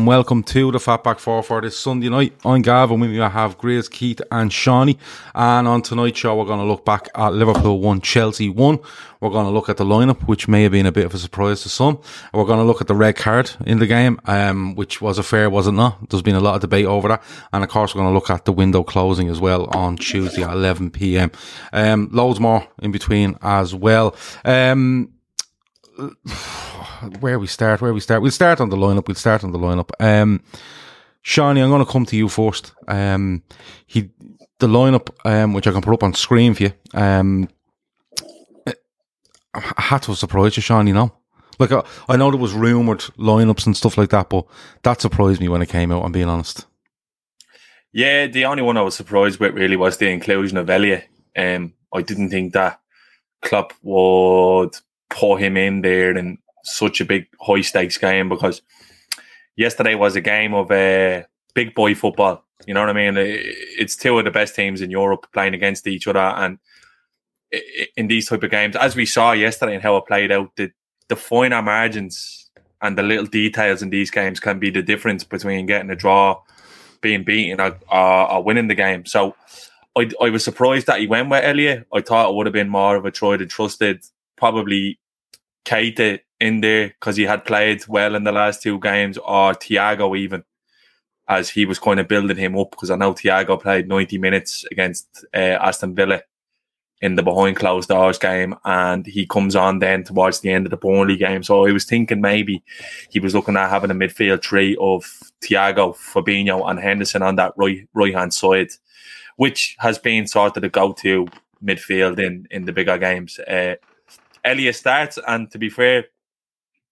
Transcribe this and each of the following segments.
And welcome to the Fatback 4 for this Sunday night. I'm Gav, and with me I have Grizz, Keith, and Seany. And on tonight's show, we're going to look back at Liverpool 1, Chelsea 1. We're going to look at the lineup, which may have been a bit of a surprise to some. We're going to look at the red card in the game, um, which was a fair, was it not? There's been a lot of debate over that. And of course, we're going to look at the window closing as well on Tuesday at 11 p.m. Um, loads more in between as well. Um, where we start, where we start. We'll start on the lineup. We'll start on the lineup. Um, Seany, I'm going to come to you first. Um, he, the lineup, um, which I can put up on screen for you. Um, I had to surprise you, Sean. You know, like I, I know there was rumored lineups and stuff like that, but that surprised me when it came out. I'm being honest. Yeah, the only one I was surprised with really was the inclusion of Elliot. Um, I didn't think that Klopp would put him in there in such a big high stakes game because yesterday was a game of uh, big boy football. You know what I mean? It's two of the best teams in Europe playing against each other, and in these type of games, as we saw yesterday and how it played out, the the finer margins and the little details in these games can be the difference between getting a draw, being beaten, or, or, winning the game. So. I, I was surprised that he went with Elliot. I thought it would have been more of a tried and trusted, probably Keita in there because he had played well in the last two games, or Thiago even, as he was kind of building him up because I know Thiago played 90 minutes against uh, Aston Villa in the behind closed doors game, and he comes on then towards the end of the Burnley game. So I was thinking maybe he was looking at having a midfield three of Thiago, Fabinho, and Henderson on that right right hand side, which has been sort of the go to midfield in in the bigger games. Uh, Elliot starts, and to be fair,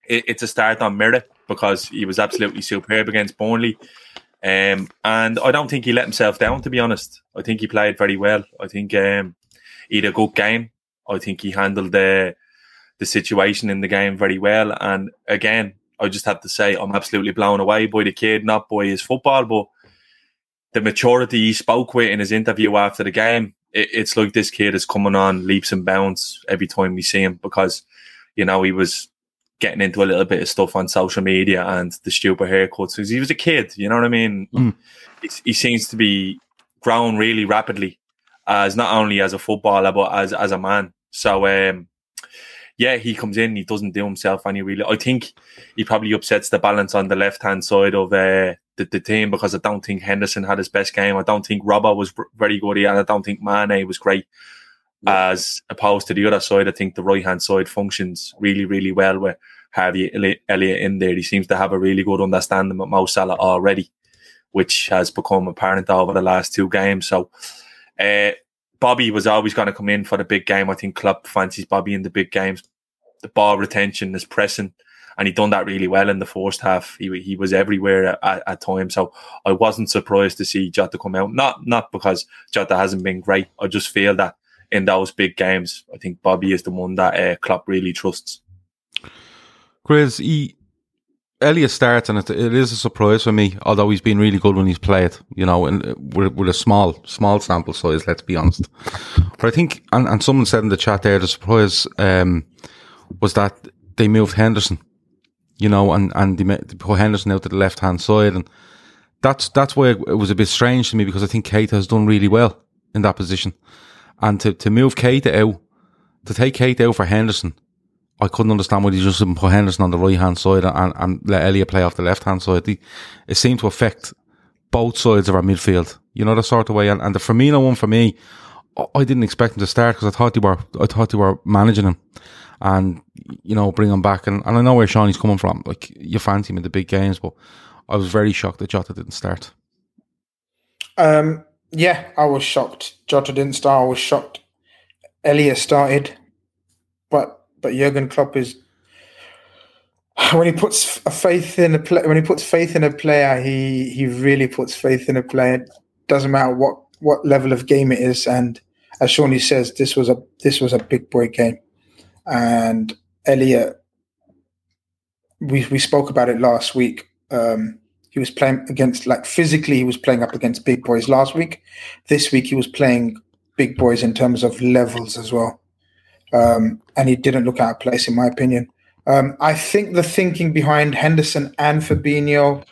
it, it's a start on merit because he was absolutely superb against Burnley. Um, and I don't think he let himself down, to be honest. I think he played very well. I think um, he had a good game. I think he handled the the situation in the game very well. And again, I just have to say I'm absolutely blown away by the kid, not by his football, but the maturity he spoke with in his interview after the game it, it's like this kid is coming on leaps and bounds every time we see him because, you know, he was getting into a little bit of stuff on social media and the stupid haircuts because he was a kid. You know what I mean? Mm. he seems to be growing really rapidly as not only as a footballer but as as a man. So um, yeah, he comes in, he doesn't do himself any really. I think he probably upsets the balance on the left hand side of uh, the, the team because I don't think Henderson had his best game. I don't think Robbo was very good, and I don't think Mane was great. Yeah. As opposed to the other side, I think the right hand side functions really, really well with Harvey Elliott in there. He seems to have a really good understanding of Mo Salah already, which has become apparent over the last two games. So, uh, Bobby was always going to come in for the big game. I think Klopp fancies Bobby in the big games. The ball retention, is pressing, and he done that really well in the first half. He he was everywhere at, at times, so I wasn't surprised to see Jota come out. Not not because Jota hasn't been great. I just feel that in those big games, I think Bobby is the one that uh, Klopp really trusts. Grizz, he Elliot starts, and it, it is a surprise for me. Although he's been really good when he's played, you know, and with, with a small, small sample size. Let's be honest. But I think, and, and someone said in the chat there, the surprise um, was that they moved Henderson, you know, and and they put Henderson out to the left hand side, and that's that's why it was a bit strange to me because I think Keita has done really well in that position, and to to move Keita out, to take Keita out for Henderson I couldn't understand why he just didn't put Henderson on the right hand side and, and let Elliot play off the left hand side. It seemed to affect both sides of our midfield. You know the sort of way, and, and the Firmino one for me, I didn't expect him to start because I thought they were I thought they were managing him, and you know bring him back. And, and I know where Seany's coming from. Like you fancy him in the big games, but I was very shocked that Jota didn't start. Um, yeah, I was shocked. Jota didn't start. I was shocked. Elliot started, but but Jurgen Klopp is when he puts a faith in a play, when he puts faith in a player, he he really puts faith in a player. Doesn't matter what what level of game it is, and as Seany says, this was a this was a big boy game, and Elliot. We we spoke about it last week. Um, he was playing against like physically he was playing up against big boys last week. This week he was playing big boys in terms of levels as well, um, and he didn't look out of place in my opinion. Um, I think the thinking behind Henderson and Fabinho,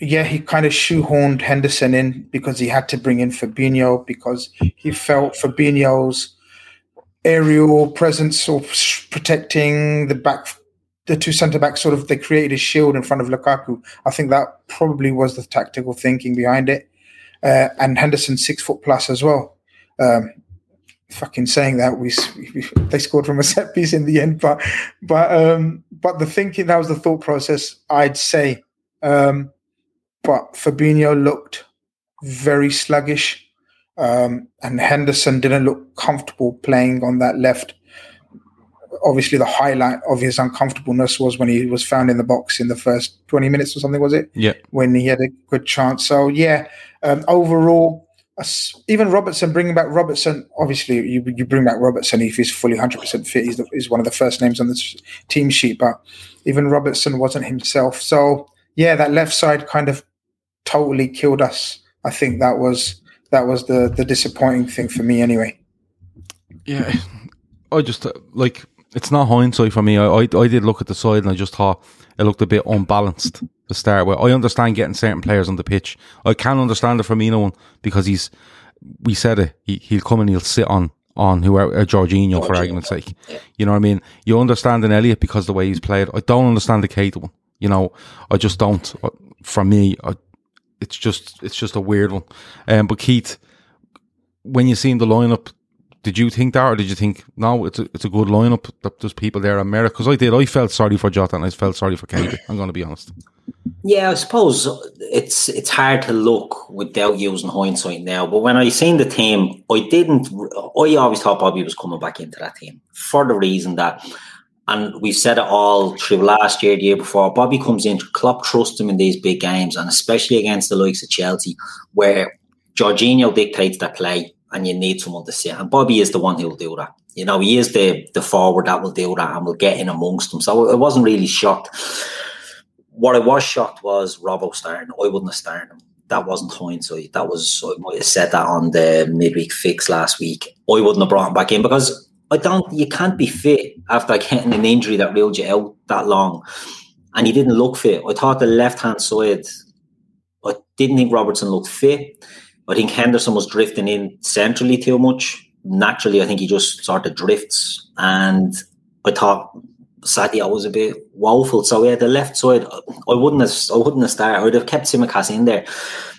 yeah, he kind of shoehorned Henderson in because he had to bring in Fabinho because he felt Fabinho's aerial presence or protecting the back, the two centre backs, sort of they created a shield in front of Lukaku. I think that probably was the tactical thinking behind it. Uh, and Henderson six foot plus as well. Um, fucking saying that we, we, they scored from a set piece in the end but but um but the thinking that was the thought process i'd say um but fabinho looked very sluggish um and henderson didn't look comfortable playing on that left obviously the highlight of his uncomfortableness was when he was found in the box in the first 20 minutes or something was it yeah when he had a good chance so yeah um overall even Robertson, bringing back Robertson, obviously you, you bring back Robertson if he's fully 100% fit. He's, the, he's one of the first names on the team sheet, but even Robertson wasn't himself. So, yeah, that left side kind of totally killed us. I think that was that was the the disappointing thing for me anyway. Yeah, I just uh, like it's not hindsight for me. I, I, I did look at the side and I just thought it looked a bit unbalanced to start with. I understand getting certain players on the pitch. I can understand the Firmino one because he's, we said it, he, he'll come and he'll sit on on whoever uh, Jorginho, Jorginho for argument's sake. Yeah. You know what I mean? You understand an Elliot because the way he's played. I don't understand the Keita one. You know, I just don't. Uh, for me, I, it's just it's just a weird one. Um, but Keith, when you seen the lineup did you think that, or did you think no? It's a, it's a good lineup. That there's people there in America because I did. I felt sorry for Jota and I felt sorry for Kane. I'm going to be honest. Yeah, I suppose it's it's hard to look without using hindsight now. But when I seen the team, I didn't. I always thought Bobby was coming back into that team for the reason that, and we've said it all through last year, the year before. Bobby comes in, Klopp trusts him in these big games, and especially against the likes of Chelsea, where Jorginho dictates that play and you need someone to sit. And Bobby is the one who will do that. You know, he is the the forward that will do that and will get in amongst them. So I wasn't really shocked. What I was shocked was Robbo starting. I wouldn't have started him. That wasn't hindsight. That was I might have said that on the midweek fix last week. I wouldn't have brought him back in because I don't. You can't be fit after getting an injury that ruled you out that long, and he didn't look fit. I thought the left hand side. I didn't think Robertson looked fit. I think Henderson was drifting in centrally too much. Naturally, I think he just sort of drifts. And I thought Sadio was a bit woeful. So yeah, the left side, I wouldn't have, I wouldn't have started. I would have kept Tsimikas in there,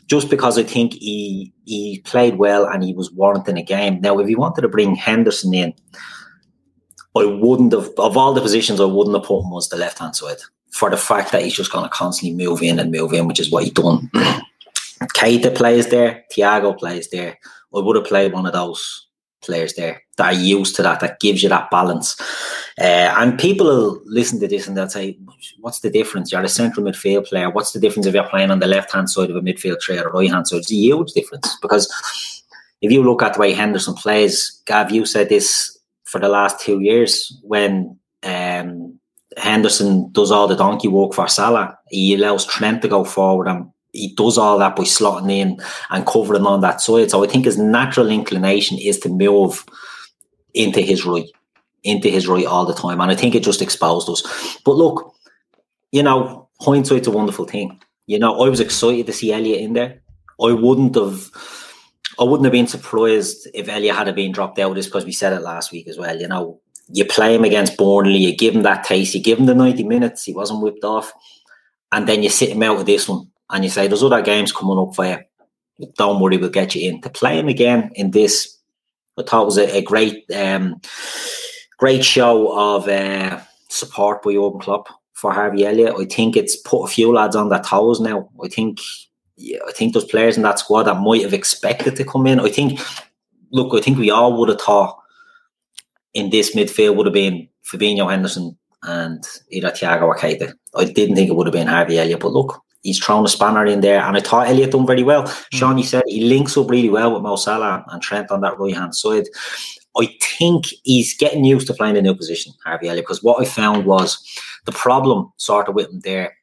just because I think he he played well and he was warranting a game. Now, if he wanted to bring Henderson in, I wouldn't have. Of all the positions, I wouldn't have put him as the left hand side for the fact that he's just going to constantly move in and move in, which is what he done. Keita plays there, Thiago plays there. I would have played one of those players there that are used to that, that gives you that balance. Uh, and people will listen to this and they'll say, What's the difference? You're a central midfield player. What's the difference if you're playing on the left hand side of a midfield tray or right hand side? It's a huge difference because if you look at the way Henderson plays, Gav, you said this for the last two years when um, Henderson does all the donkey work for Salah, he allows Trent to go forward and he does all that by slotting in and covering on that side. So I think his natural inclination is to move into his right, into his right all the time. And I think it just exposed us. But look, you know, hindsight's a wonderful thing. You know, I was excited to see Elliot in there. I wouldn't have I wouldn't have been surprised if Elliot had been dropped out just because we said it last week as well. You know, you play him against Burnley, you give him that taste, you give him the 90 minutes, he wasn't whipped off, and then you sit him out of this one and you say there's other games coming up for you, don't worry, we'll get you in. To play him again in this, I thought was a, a great, um, great show of uh, support by Jurgen Klopp for Harvey Elliott. I think it's put a few lads on their toes now. I think, yeah, I think those players in that squad that might have expected to come in. I think, look, I think we all would have thought in this midfield would have been Fabinho Henderson and either Thiago or Keita. I didn't think it would have been Harvey Elliott, but look, he's thrown a spanner in there, and I thought Elliot done very well. Mm. Sean, you said he links up really well with Mo Salah and Trent on that right hand side. I think he's getting used to playing a new position, Harvey Elliott, because what I found was the problem sort of with him there.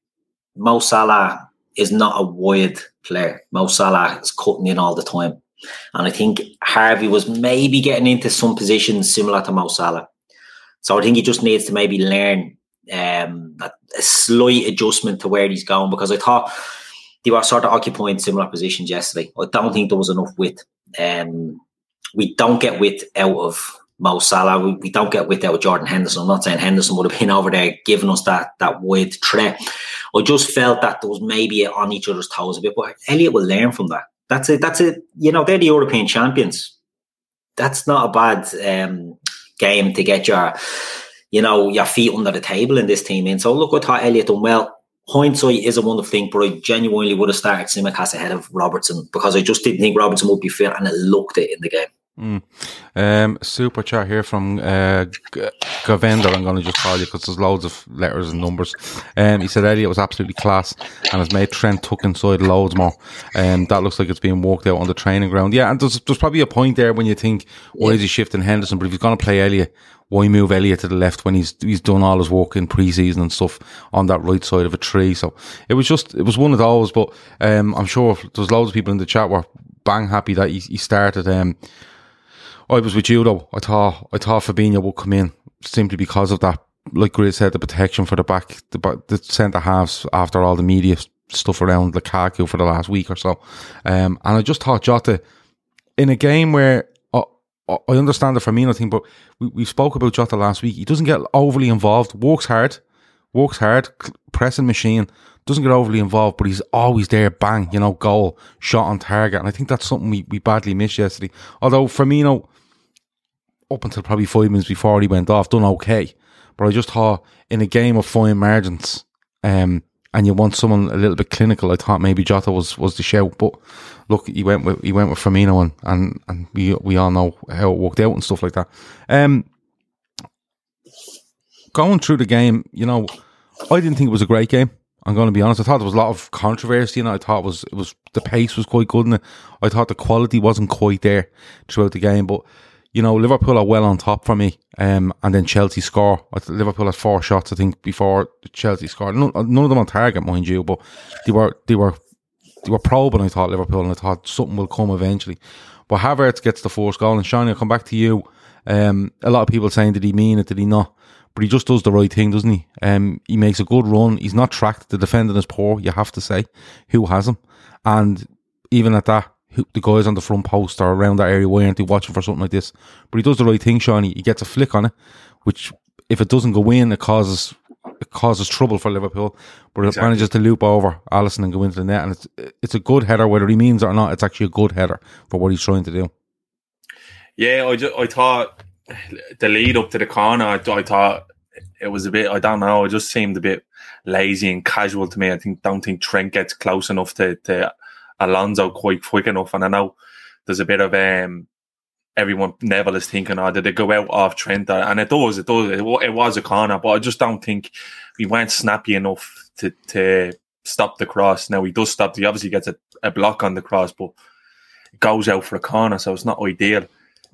Mo Salah is not a wide player. Mo Salah is cutting in all the time. And I think Harvey was maybe getting into some positions similar to Mo Salah. So I think he just needs to maybe learn um, a, a, slight adjustment to where he's going because I thought they were sort of occupying similar positions yesterday. I don't think there was enough width. Um, we don't get width out of Mo Salah. We, we don't get width out of Jordan Henderson. I'm not saying Henderson would have been over there giving us that that wide threat. I just felt that there was maybe on each other's toes a bit, but Elliot will learn from that. That's it. That's it. You know, they're the European champions. That's not a bad um, game to get your you know, your feet under the table in this team. And so look, I thought Elliott done well. Hindsight is a wonderful thing, but I genuinely would have started Tsimikas ahead of Robertson because I just didn't think Robertson would be fit and it looked it in the game. Mm. Um, super chat here from uh, Govender. I'm going to just call you because there's loads of letters and numbers. Um, he said Elliot was absolutely class and has made Trent tuck inside loads more. Um, that looks like it's being worked out on the training ground. Yeah, and there's, there's probably a point there when you think, why is he shifting Henderson? But if he's going to play Elliott, why move Elliot to the left when he's he's done all his work in pre-season and stuff on that right side of a tree? So it was just it was one of those. But um, I'm sure there's loads of people in the chat were bang happy that he, he started. Um, I was with you though. I thought I thought Fabinho would come in simply because of that. Like Gray said, the protection for the back, the, the centre halves after all the media stuff around Lukaku for the last week or so. Um, and I just thought Jota in a game where I understand the Firmino thing, but we, we spoke about Jota last week. He doesn't get overly involved, works hard, works hard, pressing machine, doesn't get overly involved, but he's always there, bang, you know, goal, shot on target. And I think that's something we, we badly missed yesterday. Although Firmino, up until probably five minutes before he went off, done okay. But I just thought in a game of fine margins, um, and you want someone a little bit clinical, I thought maybe Jota was, was the shout. But look, he went with he went with Firmino and and, and we we all know how it worked out and stuff like that. Um, going through the game, you know, I didn't think it was a great game. I'm going to be honest. I thought there was a lot of controversy, and I thought it was it was the pace was quite good, and I thought the quality wasn't quite there throughout the game. But you know, Liverpool are well on top for me, um, and then Chelsea score. Liverpool had four shots, I think, before Chelsea scored. None, none of them on target, mind you, but they were they were they were probing, I thought, Liverpool, and I thought something will come eventually. But Havertz gets the first goal, and Sean, I'll come back to you. Um, a lot of people saying, did he mean it, did he not? But he just does the right thing, doesn't he? Um, he makes a good run. He's not tracked. The defending is poor, you have to say. Who has him? And even at that, who, the guys on the front post or around that area, why aren't they watching for something like this? But he does the right thing, Seany. He gets a flick on it, which if it doesn't go in, it causes it causes trouble for Liverpool, but exactly. it manages to loop over Alisson and go into the net. And it's it's a good header, whether he means it or not. It's actually a good header for what he's trying to do. Yeah, I, just, I thought the lead up to the corner, I, I thought it was a bit. I don't know. It just seemed a bit lazy and casual to me. I think don't think Trent gets close enough to, to Alonso quite quick enough. And I know there's a bit of um everyone Neville is thinking, oh, did they go out off Trent? And it does, it does. It, it was a corner, but I just don't think we weren't snappy enough to to stop the cross. Now he does stop. He obviously gets a, a block on the cross, but it goes out for a corner, so it's not ideal.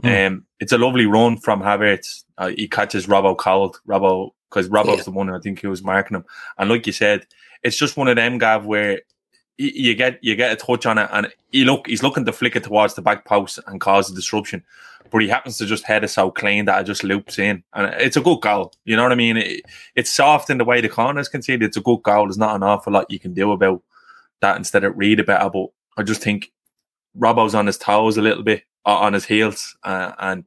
Mm. Um, it's a lovely run from Havertz. Uh, he catches Robbo cold, Robbo because Robbo's yeah. the one I think he was marking him. And like you said, it's just one of them, Gav, where you get you get a touch on it, and he look he's looking to flick it towards the back post and cause a disruption, but he happens to just head it so clean that it just loops in, and it's a good goal. You know what I mean? It, it's soft in the way the corners conceded. It's a good goal. There's not an awful lot you can do about that instead of read a better. But I just think Robbo's on his toes a little bit, uh, on his heels, uh, and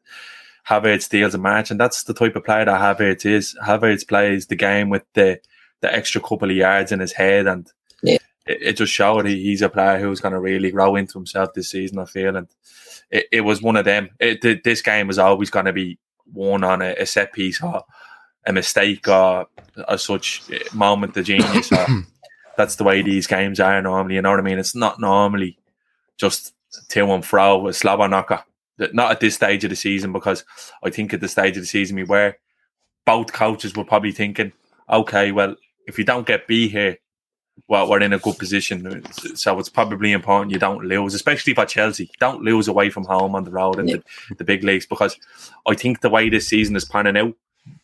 Havertz steals a match, and that's the type of player that Havertz is. Havertz plays the game with the the extra couple of yards in his head and yeah. It, it just showed he, he's a player who's going to really grow into himself this season. I feel, and it, it was one of them. It, this game was always going to be won on a, a, set piece or a mistake or a such eh, moment of genius. that's the way these games are normally. You know what I mean? It's not normally just two and fro a slobber knocker. Not at this stage of the season because I think at the stage of the season we were both coaches were probably thinking, okay, well, if you don't get B here, well, we're in a good position. So it's probably important you don't lose, especially for Chelsea. Don't lose away from home on the road in yeah. the, the, big leagues because I think the way this season is panning out,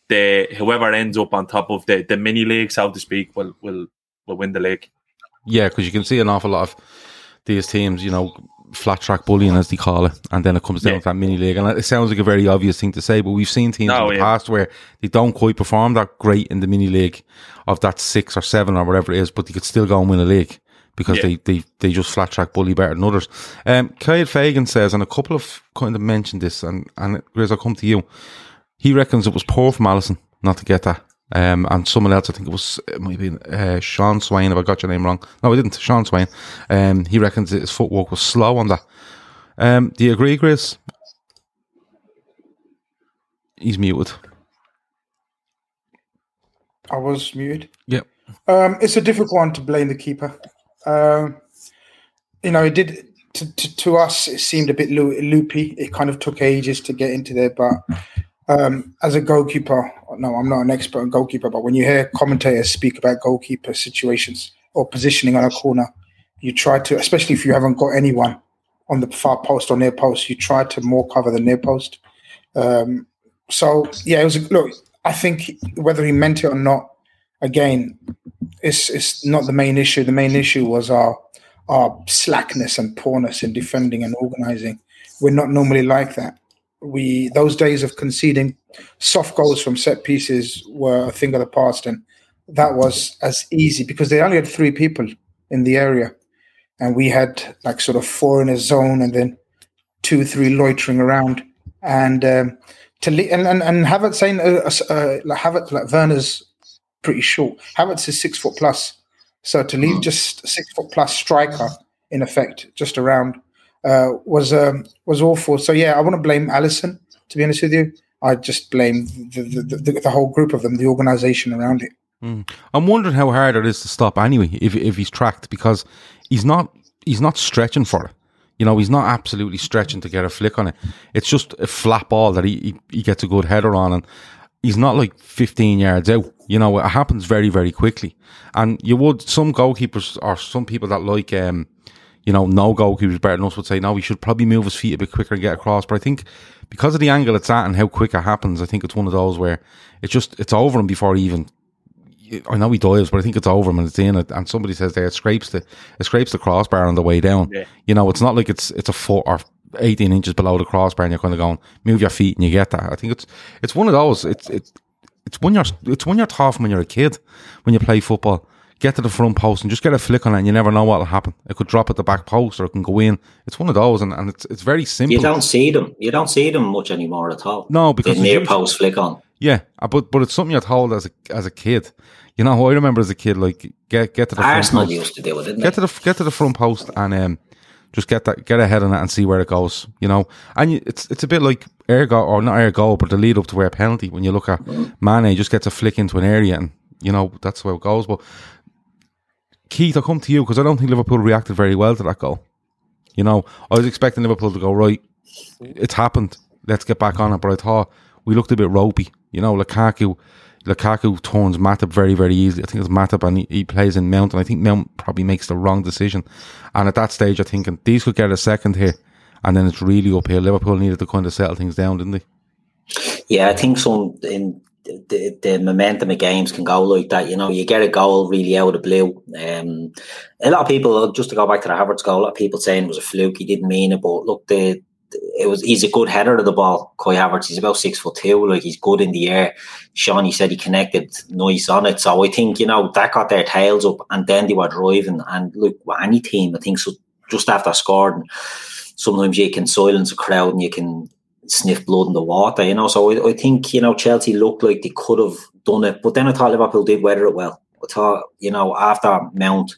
the whoever ends up on top of the, the mini league, so to speak, will will will win the league. Yeah, because you can see an awful lot of these teams, you know, flat track bullying as they call it, and then it comes down yeah. to that mini league. And it sounds like a very obvious thing to say, but we've seen teams no, in the yeah. past where they don't quite perform that great in the mini league of that six or seven or whatever it is, but they could still go and win a league because yeah. they, they, they just flat track bully better than others. Um, Kyle Fagan says, and a couple of kind of mentioned this, and, and Grizz, I'll come to you. He reckons it was poor from Alisson not to get that. Um, and someone else, I think it was it might be uh, Sean Swain, if I got your name wrong. No, I didn't. Sean Swain. Um, he reckons his footwork was slow on that. Um, do you agree, Grizz? He's muted. I was muted. Yep. Um, it's a difficult one to blame the keeper. Um, you know, it did to, to, to, us. It seemed a bit loopy. It kind of took ages to get into there, but um, as a goalkeeper, no, I'm not an expert on goalkeeper, but when you hear commentators speak about goalkeeper situations or positioning on a corner, you try to, especially if you haven't got anyone on the far post or near post, you try to more cover the near post. Um, so yeah, it was a, look. I think whether he meant it or not, again, it's it's not the main issue. The main issue was our our slackness and poorness in defending and organizing. We're not normally like that we those days of conceding soft goals from set pieces were a thing of the past, and that was as easy because they only had three people in the area, and we had like sort of four in a zone, and then two, three loitering around, and um, to le- and, and and Havertz saying uh, uh, like Havertz like Werner's pretty short. Havertz is six foot plus, so to leave hmm. just six foot plus striker in effect just around uh, was um, was awful. So yeah, I want to blame Alisson. To be honest with you, I just blame the the, the, the whole group of them, the organisation around it. Mm. I'm wondering how hard it is to stop anyway if if he's tracked because he's not he's not stretching for it. You know, he's not absolutely stretching to get a flick on it. It's just a flat ball that he, he, he gets a good header on, and he's not like 15 yards out. You know, it happens very, very quickly. And you would, some goalkeepers or some people that like, um, you know, no goalkeepers better than us would say, no, he should probably move his feet a bit quicker and get across. But I think because of the angle it's at and how quick it happens, I think it's one of those where it's just, it's over him before he even, I know he dives, but I think it's over him and it's in it. And somebody says there, it scrapes the, it scrapes the crossbar on the way down. Yeah. You know, it's not like it's, it's a foot or 18 inches below the crossbar and you're kind of going, move your feet and you get that. I think it's, it's one of those, it's, it's, it's when you're, it's when you're tough when you're a kid, when you play football get to the front post and just get a flick on it and you never know what'll happen. It could drop at the back post or it can go in. It's one of those and, and it's it's very simple. You don't see them. You don't see them much anymore at all. No, because the near post flick on. Yeah, uh, but but it's something you're told as a as a kid. You know, I remember as a kid, like get get to the Arsenal front post, used to do it, didn't get they? to the get to the front post and um, just get that get ahead on that and see where it goes. You know, and you, it's it's a bit like air goal or not air goal, but the lead up to where a penalty. When you look at mm. Mane, just gets a flick into an area and you know that's where it goes. But Keith, I'll come to you because I don't think Liverpool reacted very well to that goal. You know, I was expecting Liverpool to go, right, it's happened, let's get back on it. But I thought we looked a bit ropey. You know, Lukaku, Lukaku turns Matip very, very easily. I think it's Matip and he, he, plays in Mount, and I think Mount probably makes the wrong decision. And at that stage, I think these could get a second here, and then it's really uphill. Liverpool needed to kind of settle things down, didn't they? Yeah, I think so. In the, the momentum of games can go like that. You know, you get a goal really out of the blue. Um, a lot of people, just to go back to the Havertz goal, a lot of people saying it was a fluke. He didn't mean it, but look, the it was he's a good header of the ball. Kai Havertz, he's about six foot two, like he's good in the air. Sean, he said he connected nice on it. So I think you know that got their tails up, and then they were driving. And look, any team, I think so. Just after scoring, sometimes you can silence a crowd and you can sniff blood in the water, you know. So I, I, think, you know, Chelsea looked like they could have done it. But then I thought Liverpool did weather it well. I thought, you know, after Mount,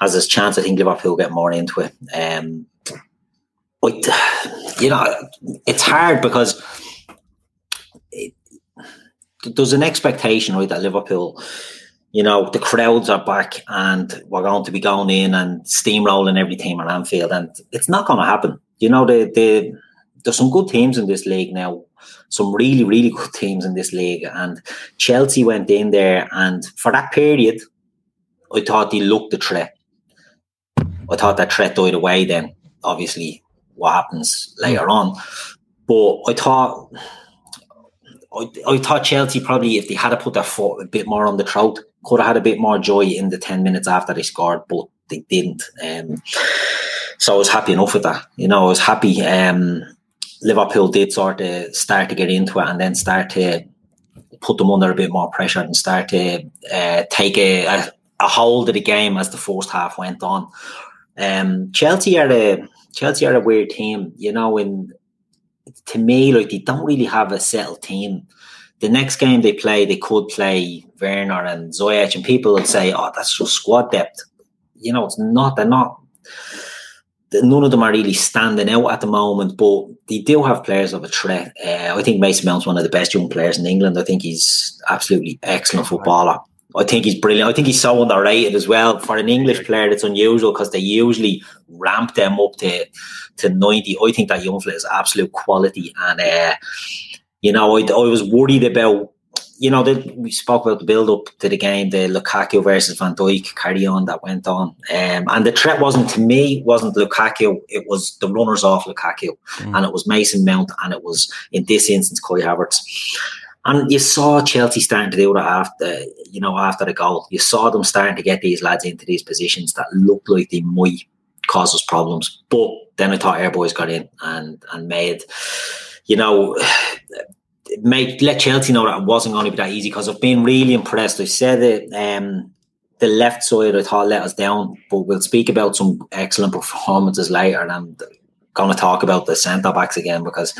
has his chance. I think Liverpool get more into it. Um, but you know, it's hard because it, there's an expectation, right, that Liverpool, you know, the crowds are back and we're going to be going in and steamrolling every team at Anfield, and it's not going to happen. You know, the the there's some good teams in this league now, some really really good teams in this league, and Chelsea went in there, and for that period, I thought they looked the threat. I thought that threat died away. Then, obviously, what happens later on, but I thought. I, I thought Chelsea probably, if they had to put their foot a bit more on the throat, could have had a bit more joy in the 10 minutes after they scored, but they didn't. Um, so I was happy enough with that. You know, I was happy. Um, Liverpool did sort of start to get into it and then start to put them under a bit more pressure and start to uh, take a, a, a, hold of the game as the first half went on. Um, Chelsea are a Chelsea are a weird team, you know. In to me, like they don't really have a settled team. The next game they play, they could play Werner and Ziyech, and people would say, "Oh, that's just squad depth." You know, it's not. They're not. None of them are really standing out at the moment, but they do have players of a threat. Uh, I think Mason Mount's one of the best young players in England. I think he's absolutely excellent footballer. I think he's brilliant. I think he's so underrated as well for an English player. It's unusual because they usually ramp them up to to ninety. I think that young fella is absolute quality, and uh, you know, I, I was worried about. You know, the, we spoke about the build up to the game, the Lukaku versus Van Dijk carry on that went on, um, and the threat wasn't to me wasn't Lukaku. It was the runners off Lukaku, mm. and it was Mason Mount, and it was in this instance Kai Havertz. And you saw Chelsea starting to do that after, you know, after the goal. You saw them starting to get these lads into these positions that looked like they might cause us problems. But then I thought Air Boys got in and and made, you know, made let Chelsea know that it wasn't going to be that easy because I've been really impressed. I said it. Um, the left side I thought let us down, but we'll speak about some excellent performances later. And I'm going to talk about the centre backs again because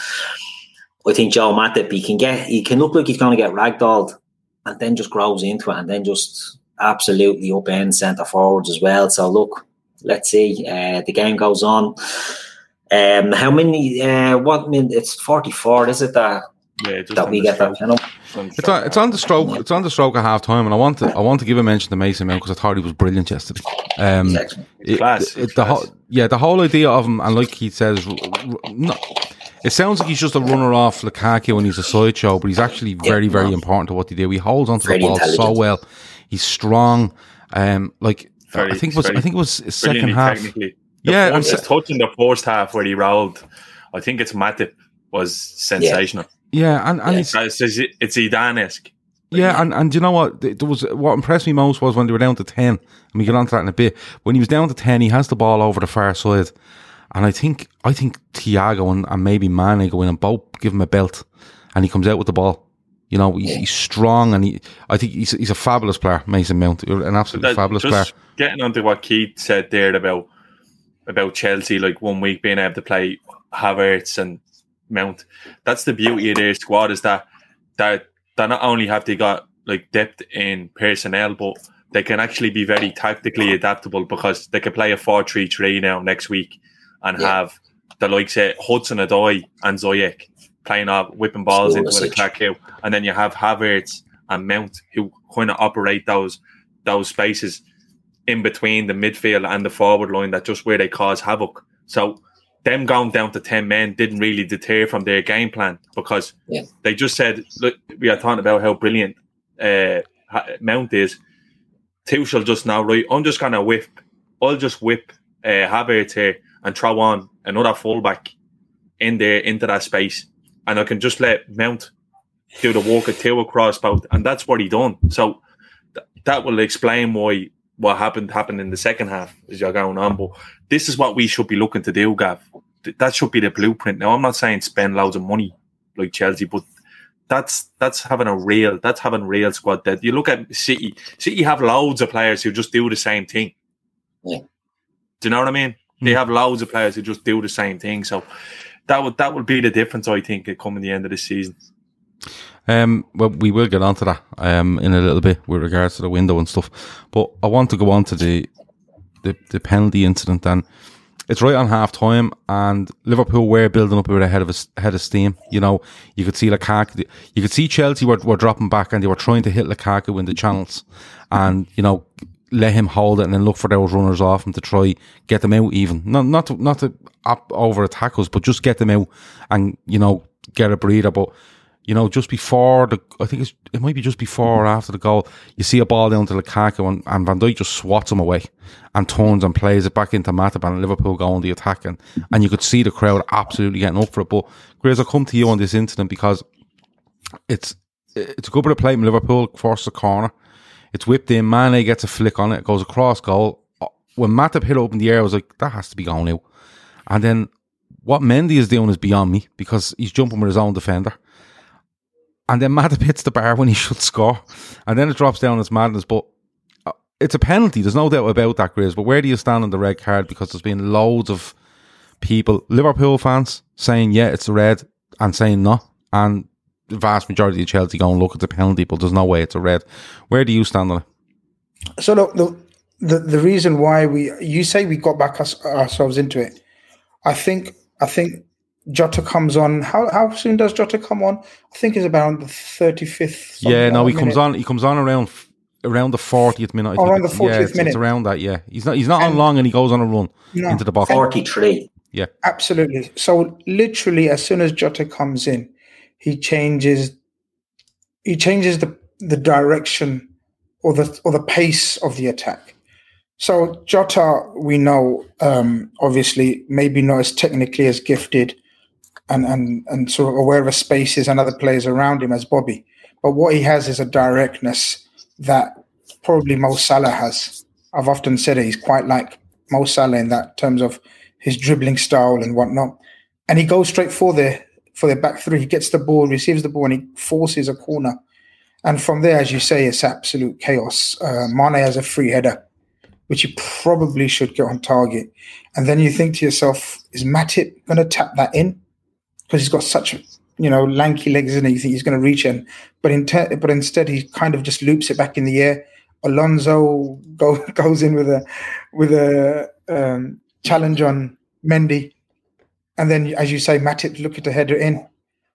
I think Joe Matip, he can get, he can look like he's going to get ragdolled and then just grows into it and then just absolutely upend centre forwards as well. So look, let's see. Uh, the game goes on. Um, how many? Uh, what? Minute, it's forty-four. Is it that? Yeah, that we get that penalty. It's on, it's on the stroke. It's on the stroke at half time, and I want to I want to give a mention to Mason Mount because I thought he was brilliant yesterday. Um, it, class. It, the whole, yeah, the whole idea of him, and like he says, not, it sounds like he's just a runner off Lukaku when he's a sideshow, but he's actually very, yeah, very important to what he do. He holds onto the ball so well. He's strong. Um, like very, I think it was I think it was second half. yeah, first, se- touch in the first half where he rolled. I think it's Matip was sensational. Yeah, and, and yeah. it's it's, it's Zidane-esque. Yeah, and, and you know what? There was what impressed me most was when they were down to ten, and we get on to that in a bit. When he was down to ten, he has the ball over the far side, and I think I think Thiago and, and maybe Mane go in and both give him a belt, and he comes out with the ball. You know, he's, he's strong, and he I think he's he's a fabulous player, Mason Mount, an absolutely that, fabulous player. Getting onto what Keith said there about about Chelsea, like one week being able to play Havertz and Mount. That's the beauty of their squad is that that that not only have they got like depth in personnel, but they can actually be very tactically adaptable because they can play a 4-3-3 now next week and yeah. have the likes of Hudson Odoi and Ziyech playing up, whipping balls into the Lukaku, and then you have Havertz and Mount who kind of operate those those spaces in between the midfield and the forward line that just where they cause havoc. So them going down to 10 men didn't really deter from their game plan because yeah. they just said, look, we are talking about how brilliant uh, Mount is. Tuchel just now, right, I'm just going to whip, I'll just whip uh, Havertz here and throw on another fullback in there into that space. And I can just let Mount do the walk at two across both. And that's what he done. So th- that will explain why what happened happened in the second half as you're going on. But this is what we should be looking to do, Gav. That should be the blueprint. Now, I'm not saying spend loads of money like Chelsea, but that's that's having a real that's having real squad that you look at City. City have loads of players who just do the same thing. Yeah. Do you know what I mean? Mm. They have loads of players who just do the same thing. So that would that would be the difference, I think, at coming the end of the season. Um, well, we will get onto that um, in a little bit with regards to the window and stuff. But I want to go on to the the, the penalty incident, and it's right on half time, and Liverpool were building up a bit ahead of a head of steam. You know, you could see Lukaku, you could see Chelsea were, were dropping back, and they were trying to hit Lukaku in the channels, and you know, let him hold it and then look for those runners off him to try get them out even. Not not to, not to up over attack us, but just get them out and you know get a breather. But you know, just before the, I think it might be just before or after the goal, you see a ball down to Lukaku and, and Van Dijk just swats him away and turns and plays it back into Matip and Liverpool go on the attack and, and you could see the crowd absolutely getting up for it. But Grizz, I'll come to you on this incident because it's, it's a good bit of play from Liverpool, force the corner. It's whipped in, Mane gets a flick on it, goes across goal. When Matip hit it up in the air, I was like, that has to be going out. And then what Mendy is doing is beyond me because he's jumping with his own defender and then Matip hits the bar when he should score, and then it drops down as madness. But uh, it's a penalty. There's no doubt about that, Grizz. But where do you stand on the red card? Because there's been loads of people, Liverpool fans, saying yeah, it's a red, and saying no, and the vast majority of Chelsea going look at the penalty, but there's no way it's a red. Where do you stand on it? So look, the the, the reason why we you say we got back ourselves into it, I think I think Jota comes on. How how soon does Jota come on? I think it's about the thirty fifth. Yeah, no, he minute. comes on. He comes on around around the fortieth minute. Oh, around the fortieth yeah, minute. It's around that. Yeah, he's not. He's not and, on long, and he goes on a run no, into the box. Forty three. Yeah, absolutely. So literally, as soon as Jota comes in, he changes. He changes the the direction or the or the pace of the attack. So Jota, we know, um, obviously, maybe not as technically as gifted and, and, and sort of aware of spaces and other players around him as Bobby. But what he has is a directness that probably Mo Salah has. I've often said it, he's quite like Mo Salah in that terms of his dribbling style and whatnot. And he goes straight for the for the back three. He gets the ball, receives the ball, and he forces a corner. And from there, as you say, it's absolute chaos. Uh, Mane has a free header, which he probably should get on target. And then you think to yourself, is Matip going to tap that in? Because he's got such you know lanky legs and you think he's going to reach in, but in te- but instead he kind of just loops it back in the air. Alonso go, goes in with a with a um, challenge on Mendy, and then as you say, Matip looking to head it in.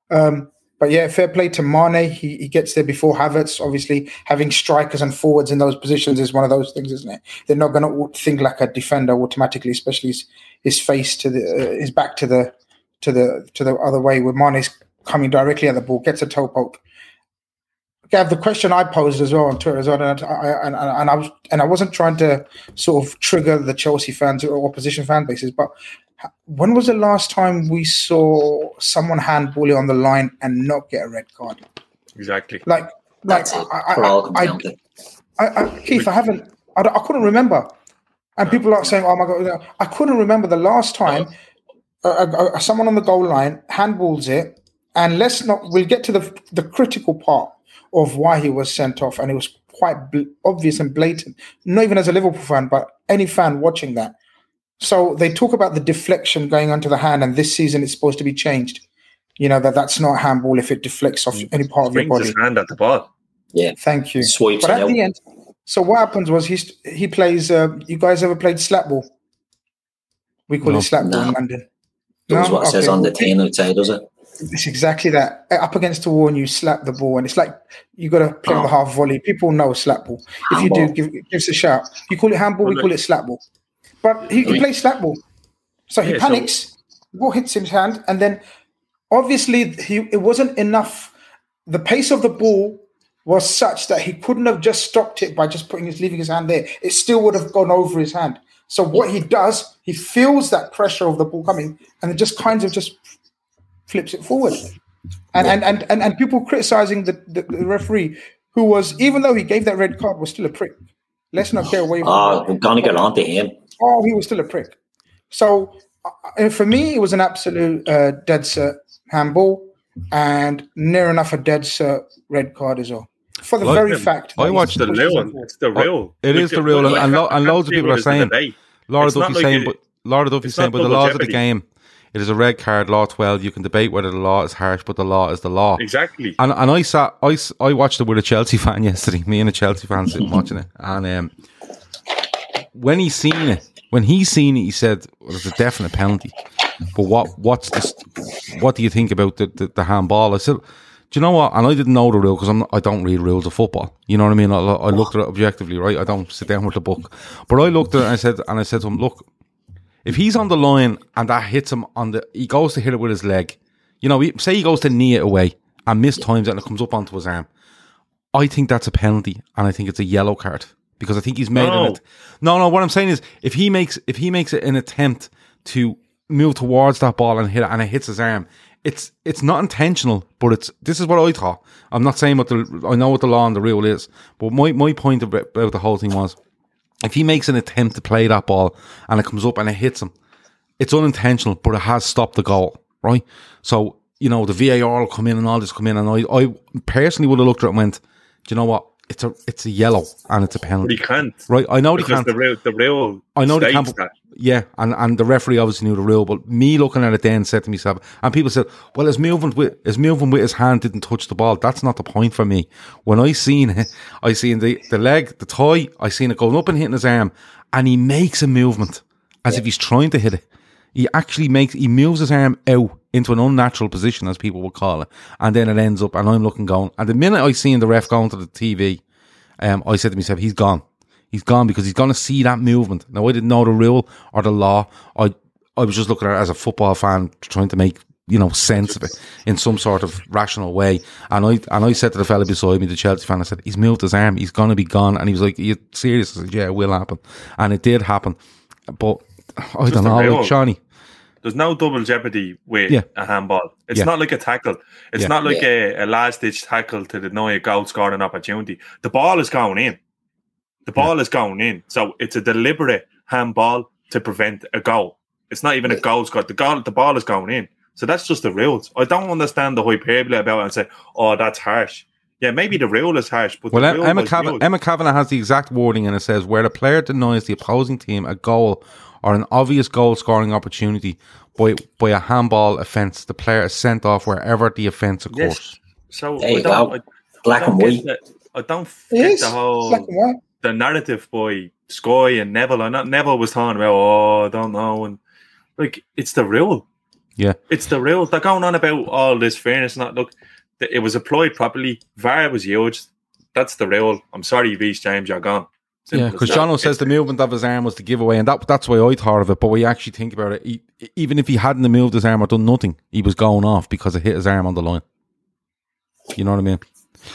Um, but yeah, fair play to Mane. He, he gets there before Havertz. Obviously, having strikers and forwards in those positions is one of those things, isn't it? They're not going to think like a defender automatically, especially his, his face to the uh, his back to the to the to the other way where Mane's coming directly at the ball, gets a toe poke. Gav, the question I posed as well on Twitter as well, and I, and, and I was and I wasn't trying to sort of trigger the Chelsea fans or opposition fan bases, but when was the last time we saw someone handballing on the line and not get a red card? Exactly. Like, like I, I, I, I, Keith, I haven't, I, couldn't remember. And people are saying, "Oh my god!" I couldn't remember the last time uh-huh. Uh, someone on the goal line handballs it, and let's not. We'll get to the the critical part of why he was sent off, and it was quite bl- obvious and blatant. Not even as a Liverpool fan, but any fan watching that. So they talk about the deflection going onto the hand, and this season it's supposed to be changed. You know that that's not handball if it deflects off any part of your body. His hand at the ball. Yeah, thank you. Swipes but at the end, so what happens was he he plays. Uh, you guys ever played slapball? We call no. it slapball no. in London. Does no? what it okay. says on the tin outside, does it? It's exactly that. Uh, up against the wall and you slap the ball, and it's like you got to play oh. on the half volley. People know slap ball. If you do, give, give us a shout. You call it handball, we call it slap ball. But he can play slap ball. So he yeah, panics, so- ball hits his hand, and then obviously he it wasn't enough. The pace of the ball was such that he couldn't have just stopped it by just putting his leaving his hand there. It still would have gone over his hand. So what he does, he feels that pressure of the ball coming, and it just kind of just flips it forward. And and and and, and people criticizing the, the, the, referee, who was even though he gave that red card, was still a prick. Let's not get away from. Oh, we're gonna get on to him. Oh, he was still a prick. So uh, for me, it was an absolute uh, dead cert handball, and near enough a dead cert red card as well for the very fact. I watched the real one. It's the real. It is the real, and, and, lo- and loads of people are saying. Laura Duffy's like saying, but Laura Duffy's saying, but the laws jeopardy. of the game, it is a red card. Law twelve. You can debate whether the law is harsh, but the law is the law. Exactly. And and I sat, I, I watched it with a Chelsea fan yesterday. Me and a Chelsea fan sitting watching it, and um, when he seen it, when he seen it, he said well, it's a definite penalty. But what what's this? What do you think about the, the, the handball? I said, do you know what? And I didn't know the rule because I don't read rules of football. You know what I mean? I, I oh. looked at it objectively, right? I don't sit down with the book, but I looked at it and I said, and I said to him, look, if he's on the line and that hits him on the, he goes to hit it with his leg. You know, say he goes to knee it away and miss times and it comes up onto his arm. I think that's a penalty, and I think it's a yellow card because I think he's made No. it. No, no. What I'm saying is, if he makes if he makes an attempt to move towards that ball and hit it, and it hits his arm, it's it's not intentional, but it's this is what I thought. I'm not saying what the I know what the law and the rule is, but my my point about, about the whole thing was, if he makes an attempt to play that ball and it comes up and it hits him, it's unintentional, but it has stopped the goal, right? So, you know, the VAR will come in and all this come in, and I, I personally would have looked at it and went, do you know what? It's a it's a yellow and it's a But penalty. he can't. Right, I know they Because can't. the real, the real I know they states can't. that. Yeah, and, and the referee obviously knew the rule, but me looking at it then said to myself, and people said, "Well, his movement with his movement with his hand didn't touch the ball." That's not the point for me. When I seen it, I seen the the leg, the tie, I seen it going up and hitting his arm, and he makes a movement as if he's trying to hit it. He actually makes he moves his arm out into an unnatural position, as people would call it, and then it ends up. And I'm looking going, and the minute I seen the ref going to the TV, um, I said to myself, he's gone. He's gone because he's going to see that movement. Now, I didn't know the rule or the law. I I was just looking at it as a football fan, trying to make you know sense of it in some sort of rational way. And I and I said to the fella beside me, the Chelsea fan, I said, he's moved his arm. He's going to be gone. And he was like, you serious? I said, yeah, it will happen. And it did happen. But Oh, I don't a know, real- like Seany. There's no double jeopardy with Yeah. a handball. It's Yeah. not like a tackle. It's Yeah. not like a, a last ditch tackle to deny a goal scoring opportunity. The ball is going in. The ball is going in. So it's a deliberate handball to prevent a goal. It's not even a goal score. The goal, the ball is going in. So that's just the rules. I don't understand the hyperbole about it and say, "Oh, that's harsh." Yeah, maybe the rule is harsh, but Well, the Emma, was Cavan- Emma Kavanagh has the exact wording, and it says where the player denies the opposing team a goal or an obvious goal scoring opportunity by by a handball offence, the player is sent off wherever the offence occurs. Yes. So There I you go. I, Black I don't and white. the- I don't It get is the whole black and white. the narrative by Sky and Neville. And not Neville was talking about, oh, I don't know, and like it's the rule. Yeah. It's the rule. They're going on about all this fairness. Not look, it was applied properly. VAR was used. That's the rule. I'm sorry, Reece James, you're gone. Simple Yeah, because that. Jono says the movement of his arm was the giveaway, and that that's why I thought of it. But when you actually think about it, he, even if he hadn't moved his arm or done nothing, he was going off because it hit his arm on the line. You know what I mean?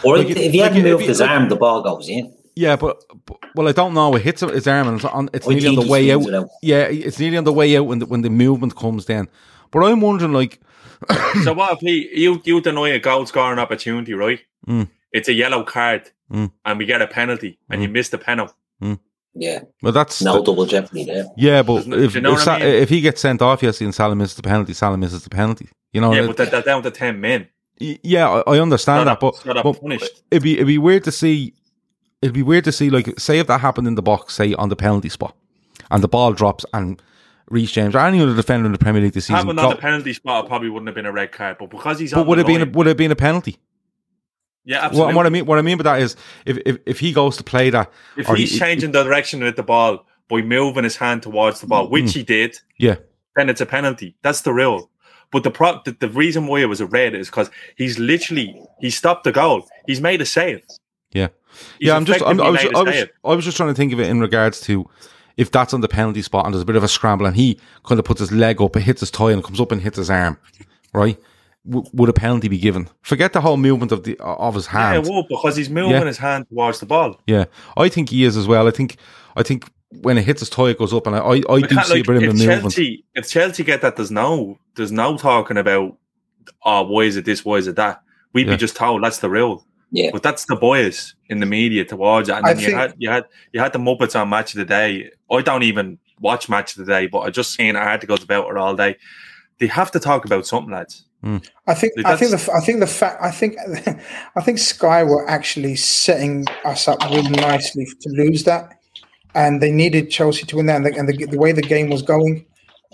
Or Like if, it- if he like hadn't if moved he- his like- arm, the ball goes in. Yeah, but, but well, I don't know. It hits his arm, and it's, on, it's nearly on the way out. out. Yeah, it's nearly on the way out when the, when the movement comes then. But I'm wondering, like, so what if he you you deny a goal scoring opportunity, right? Mm. It's a yellow card, Mm. and we get a penalty, and you miss the penalty. Yeah, well, that's no double jeopardy there. yeah, but Doesn't if you know if, what Sa- I mean? if he gets sent off, yes, and Salah misses the penalty, Salah misses the penalty. You know, yeah, it- but they're, they're down to ten men. Yeah, I, I understand Not that, a- but, but punished. it'd be it'd be weird to see. It'd be weird to see, like, say if that happened in the box, say on the penalty spot, and the ball drops, and Reece James or any other defender in the Premier League this season, Having go- on the penalty spot it probably wouldn't have been a red card, but because he's but on would the it been a, line- would it have been a penalty? Yeah, What, absolutely. what I mean, what I mean by that is, if if, if he goes to play that, if he's he- changing the direction with the ball by moving his hand towards the ball, mm. which he did, yeah, then it's a penalty. That's the rule. But the pro- the, the reason why it was a red is because he's literally he stopped the goal. He's made a save. yeah, He's yeah. I'm just, I'm, I was, I was. I was just trying to think of it in regards to if that's on the penalty spot and there's a bit of a scramble and he kind of puts his leg up, it hits his tie and comes up and hits his arm, right? W- would a penalty be given? Forget the whole movement of the of his hand. Yeah, hand. well, because he's moving Yeah. his hand towards the ball. Yeah, I think he is as well. I think I think when it hits his toe, it goes up, and I I, I do can't, see like, a bit of if a movement. Chelsea, if Chelsea get that, there's no, there's no talking about, oh, why is it this, why is it that? We'd Yeah. be just told that's the rule. Yeah, But that's the bias in the media towards it. And I then you had you had you had the Muppets on Match of the Day. I don't even watch Match of the Day, but I just seen articles about it all day. They have to talk about something, lads. Hmm. I think Like, I think the I think the fact I think I think Sky were actually setting us up really nicely to lose that, and they needed Chelsea to win that, and the, and the, the way the game was going,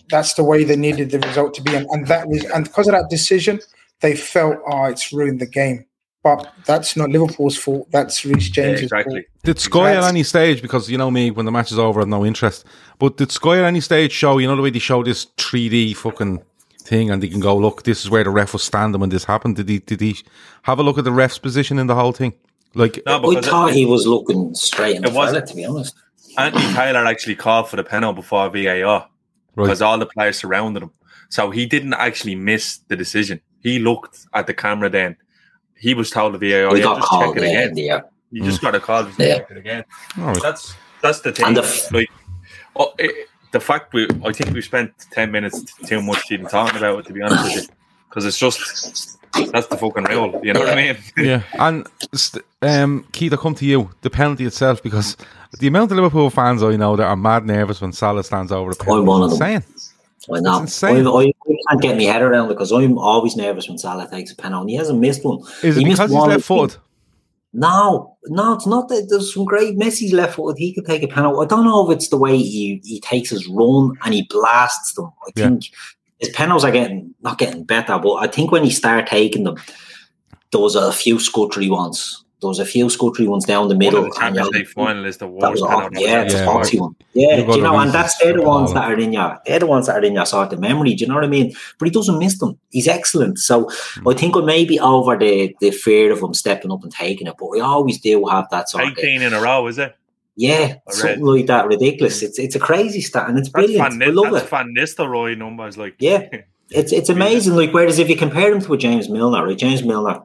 that's the way they needed the result to be, and, and that was and because of that decision, they felt oh it's ruined the game, but that's not Liverpool's fault. That's Reece Yeah, James's exactly. fault. Did Sky at any stage, because you know me, when the match is over, I have no interest. But did Sky at any stage show, you know, the way they show this 3D fucking thing and they can go, look, this is where the ref was standing when this happened? Did he, did he have a look at the ref's position in the whole thing? Like, No, I because thought he was looking straight in the It wasn't- to be honest. Anthony Taylor actually called for the penalty before VAR right, because all the players surrounded him. So he didn't actually miss the decision. He looked at the camera then. He was told the VAR, he yeah, got just called check it there. again. Yeah. You just mm. got a call, just Yeah. check it again. all right. That's that's the thing. And the f- like, oh, it, the fact we, I think we spent ten minutes too much even talking about it. To be honest with you, because it's just that's the fucking rule. You know what I mean? yeah. And, um, Keith, I come to you, the penalty itself, because the amount of Liverpool fans I know that are mad nervous when Salah stands over the penalty I'm one of them. insane. I know. Insane. I, I, I can't get my head around it because I'm always nervous when Salah takes a penalty. He hasn't missed one. Is it He because he's one, I left footed? No, no, it's not that. There's some great Messi's left footed. He could take a penalty. I don't know if it's the way he, he takes his run and he blasts them. I Yeah. think his penalties are getting not getting better, but I think when he started taking them, there was a few scuttery ones. There was a few scuttery ones down the middle. of the and Champions you're- League final is the that was a, penalty. yeah, it's Yeah, a foxy right. one. Yeah, You've do you know, and that's they're the ones that are in your they're the ones that are in your sort of memory. Do you know what I mean? But he doesn't miss them. He's excellent. So Hmm. I think I may be over the the fear of him stepping up and taking it, but we always do have that sort of Eighteen in a row, is it? yeah, I something read. like that. Ridiculous. It's it's a crazy stat and it's That's brilliant. Van, I love that's it. Van Nistelrooy numbers. Like, Yeah. It's it's amazing. Like whereas if you compare him to a James Milner, right? James Milner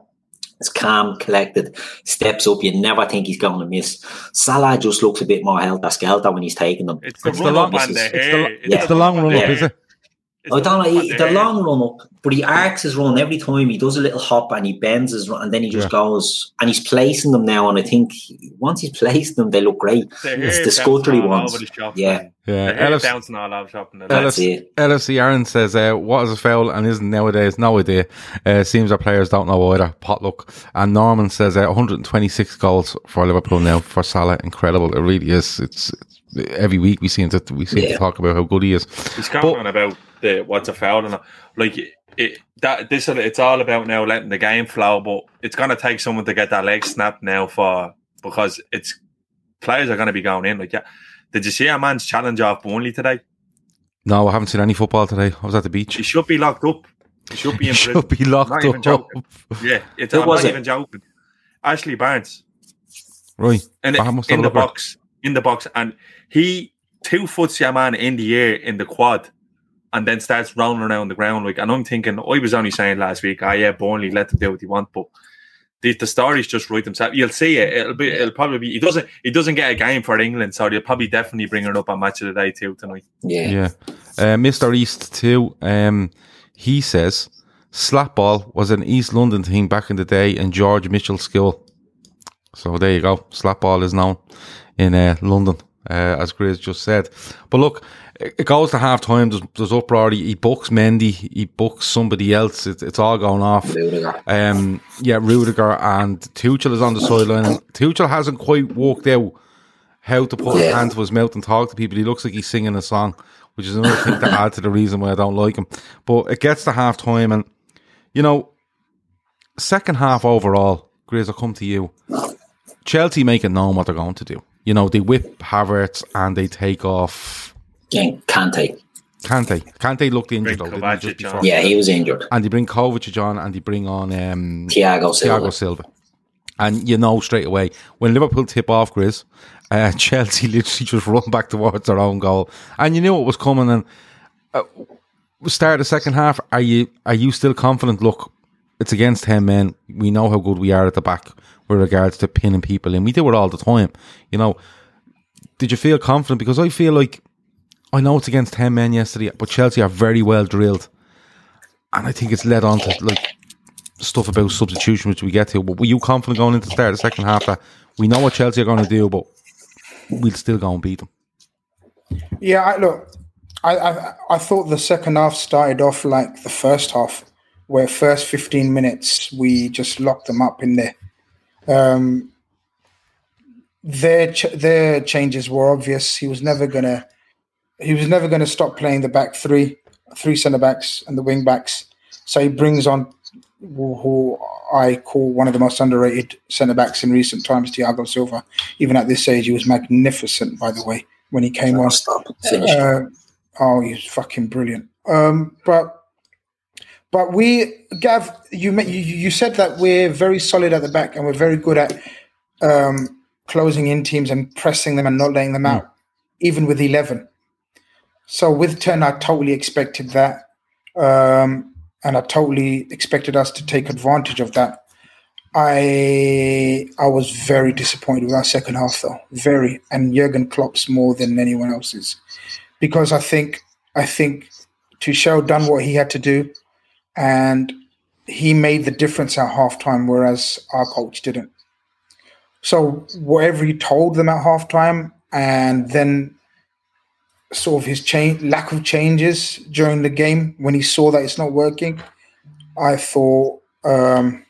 is calm, collected, steps up. You never think he's going to miss. Salah just looks a bit more helter skelter when he's taking them. it's the It's the run up long- the it's the hair. yeah. The long run up, is it? It's I don't know. He, the hair. long run up, but he arcs his run every time. He does a little hop and he bends his run, and then he just Yeah. goes and he's placing them now. And I think once he's placed them, they look great. The It's the scuttery bouncing all ones. over the shop, Yeah. man. Yeah. The bouncing all over shop. and That's it. LFC Aaron says, uh, what is a foul and isn't nowadays? No idea. Uh, seems our players don't know either. Potluck. And Norman says, uh, 126 goals for Liverpool now for Salah. Incredible. It really is. It's, it's every week we seem to, we seem Yeah. to talk about how good he is. He's commenting about the what's a foul and like it, that. This it's all about now letting the game flow, but it's gonna take someone to get that leg snapped now for because it's players are gonna be going in. Like, yeah, did you see a man's challenge off Burnley today? No, I haven't seen any football today. I was at the beach. He should be locked up. He should be He in prison. should be locked Not even up. Yeah, it's, Who I'm was not it? even joking. Ashley Barnes Right. in, in the look at it. box, in the box, and he two foots your man in the air in the quad, and then starts rolling around the ground. Like, and I'm thinking, I was only saying last week, ah, yeah, Burnley let them do what they want, but the, the stories just write themselves. You'll see it. It'll be. It'll probably be. He doesn't. He doesn't get a game for England, so they'll probably definitely bring it up on match of the day too tonight. Yeah. Yeah. Uh, Mr. East too. Um, he says slapball was an East London thing back in the day in George Mitchell school. So there you go. Slapball is known in uh, London, uh, as Grizz just said. But look, it it goes to half time. There's, there's uproar. He, he books Mendy. He books somebody else. It, it's all going off. Rudiger. Um, yeah, Rudiger and Tuchel is on the sideline. And Tuchel hasn't quite worked out how to put his Yeah. hand to his mouth and talk to people. He looks like he's singing a song, which is another thing to add to the reason why I don't like him. But it gets to half time, and you know, second half overall, Grizz, I'll come to you. Chelsea make it known what they're going to do. You know, they whip Havertz and they take off Yeah, Kante. Kante. Kante looked injured Bring though, didn't he, just Kovacic before. Yeah, he was injured. And they bring Kovacic on and they bring on um, Thiago Silva. Thiago Silva. And you know straight away when Liverpool tip off, Grizz, uh, Chelsea literally just run back towards their own goal, and you knew it was coming. And uh, start the second half. Are you are you still confident? Look, it's against ten men. We know how good we are at the back with regards to pinning people in. We do it all the time. You know, did you feel confident? Because I feel like I know it's against ten men yesterday, but Chelsea are very well drilled, and I think it's led on to like stuff about substitution, which we get to. But were you confident going into the start of the second half that we know what Chelsea are going to do, but we'll still go and beat them? Yeah, I, look, I, I I thought the second half started off like the first half, where first fifteen minutes we just locked them up in there. Um, their ch- their changes were obvious. He was never gonna he was never gonna stop playing the back three, three centre backs and the wing backs. So he brings on who, I call one of the most underrated centre backs in recent times, Thiago Silva. Even at this age, he was magnificent. By the way, when he came on, uh, oh, he's fucking brilliant. Um, but but we, Gav, you, you said that we're very solid at the back and we're very good at um, closing in teams and pressing them and not letting them out, even with eleven. So with ten, I totally expected that, um, and I totally expected us to take advantage of that. I I was very disappointed with our second half, though, very, and Jurgen Klopp's more than anyone else's. Because I think I think Tuchel done what he had to do, and he made the difference at halftime, whereas our coach didn't. So whatever he told them at halftime, and then sort of his change lack of changes during the game when he saw that it's not working, I thought, um,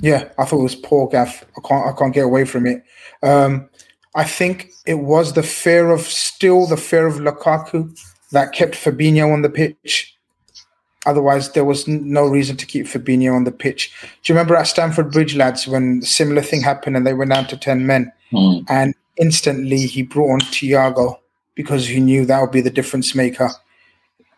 yeah, I thought it was poor Gav. I can't I can't get away from it. Um, I think it was the fear of still the fear of Lukaku that kept Fabinho on the pitch. Otherwise, there was no reason to keep Fabinho on the pitch. Do you remember at Stamford Bridge, lads, when a similar thing happened and they went down to ten men, Mm. and instantly he brought on Thiago because he knew that would be the difference maker.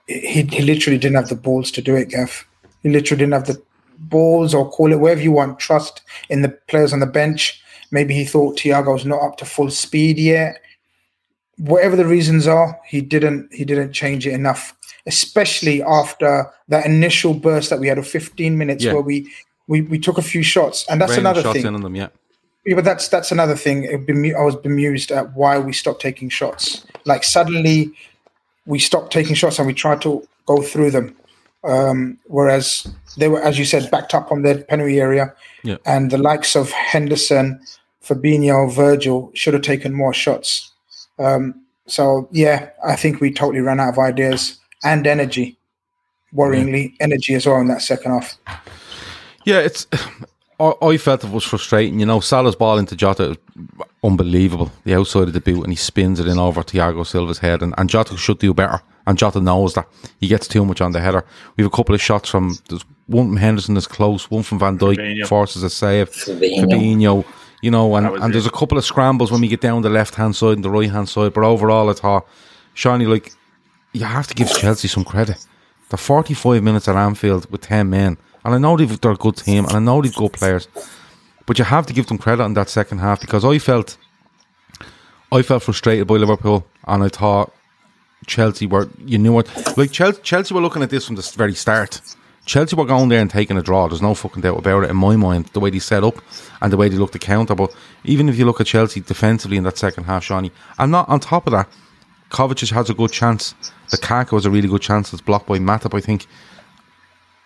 He, he literally didn't have the balls to do it, Gav. He literally didn't have the balls or call it whatever you want. Trust in the players on the bench. Maybe he thought Thiago's not up to full speed yet. Whatever the reasons are, he didn't he didn't change it enough. Especially after that initial burst that we had of 15 minutes Yeah. where we, we we took a few shots. And that's Raining another shots thing. in on them, yeah. Yeah, but that's that's another thing. Bemu- I was bemused at why we stopped taking shots. Like suddenly, we stopped taking shots and we tried to go through them, um, whereas they were, as you said, backed up on their penalty area. Yeah. And the likes of Henderson, Fabinho, Virgil should have taken more shots. Um, so yeah, I think we totally ran out of ideas and energy. Worryingly, energy as well in that second half. Yeah, it's. I, I felt it was frustrating. You know, Salah's ball into Jota unbelievable. The outside of the boot, and he spins it in over Thiago Silva's head. And, and Jota should do better. And Jota knows that he gets too much on the header. We have a couple of shots from there's one from Henderson is close, one from Van Dijk Fabinho. forces a save. Fabinho. Fabinho, you know, and, That was and there's a couple of scrambles when we get down the left hand side and the right hand side. But overall, I thought, Seany, like, you have to give Chelsea some credit. They're 45 minutes at Anfield with 10 men. And I know they've, they're a good team and I know they've good players. But you have to give them credit in that second half because I felt I felt frustrated by Liverpool and I thought Chelsea were, you knew what, like Chelsea, Chelsea were looking at this from the very start. Chelsea were going there and taking a draw. There's no fucking doubt about it in my mind. The way they set up and the way they looked to counter. But even if you look at Chelsea defensively in that second half, Seany, I'm not on top of that. Kovacic has a good chance. Lukaku was a really good chance. It's blocked by Matip, I think.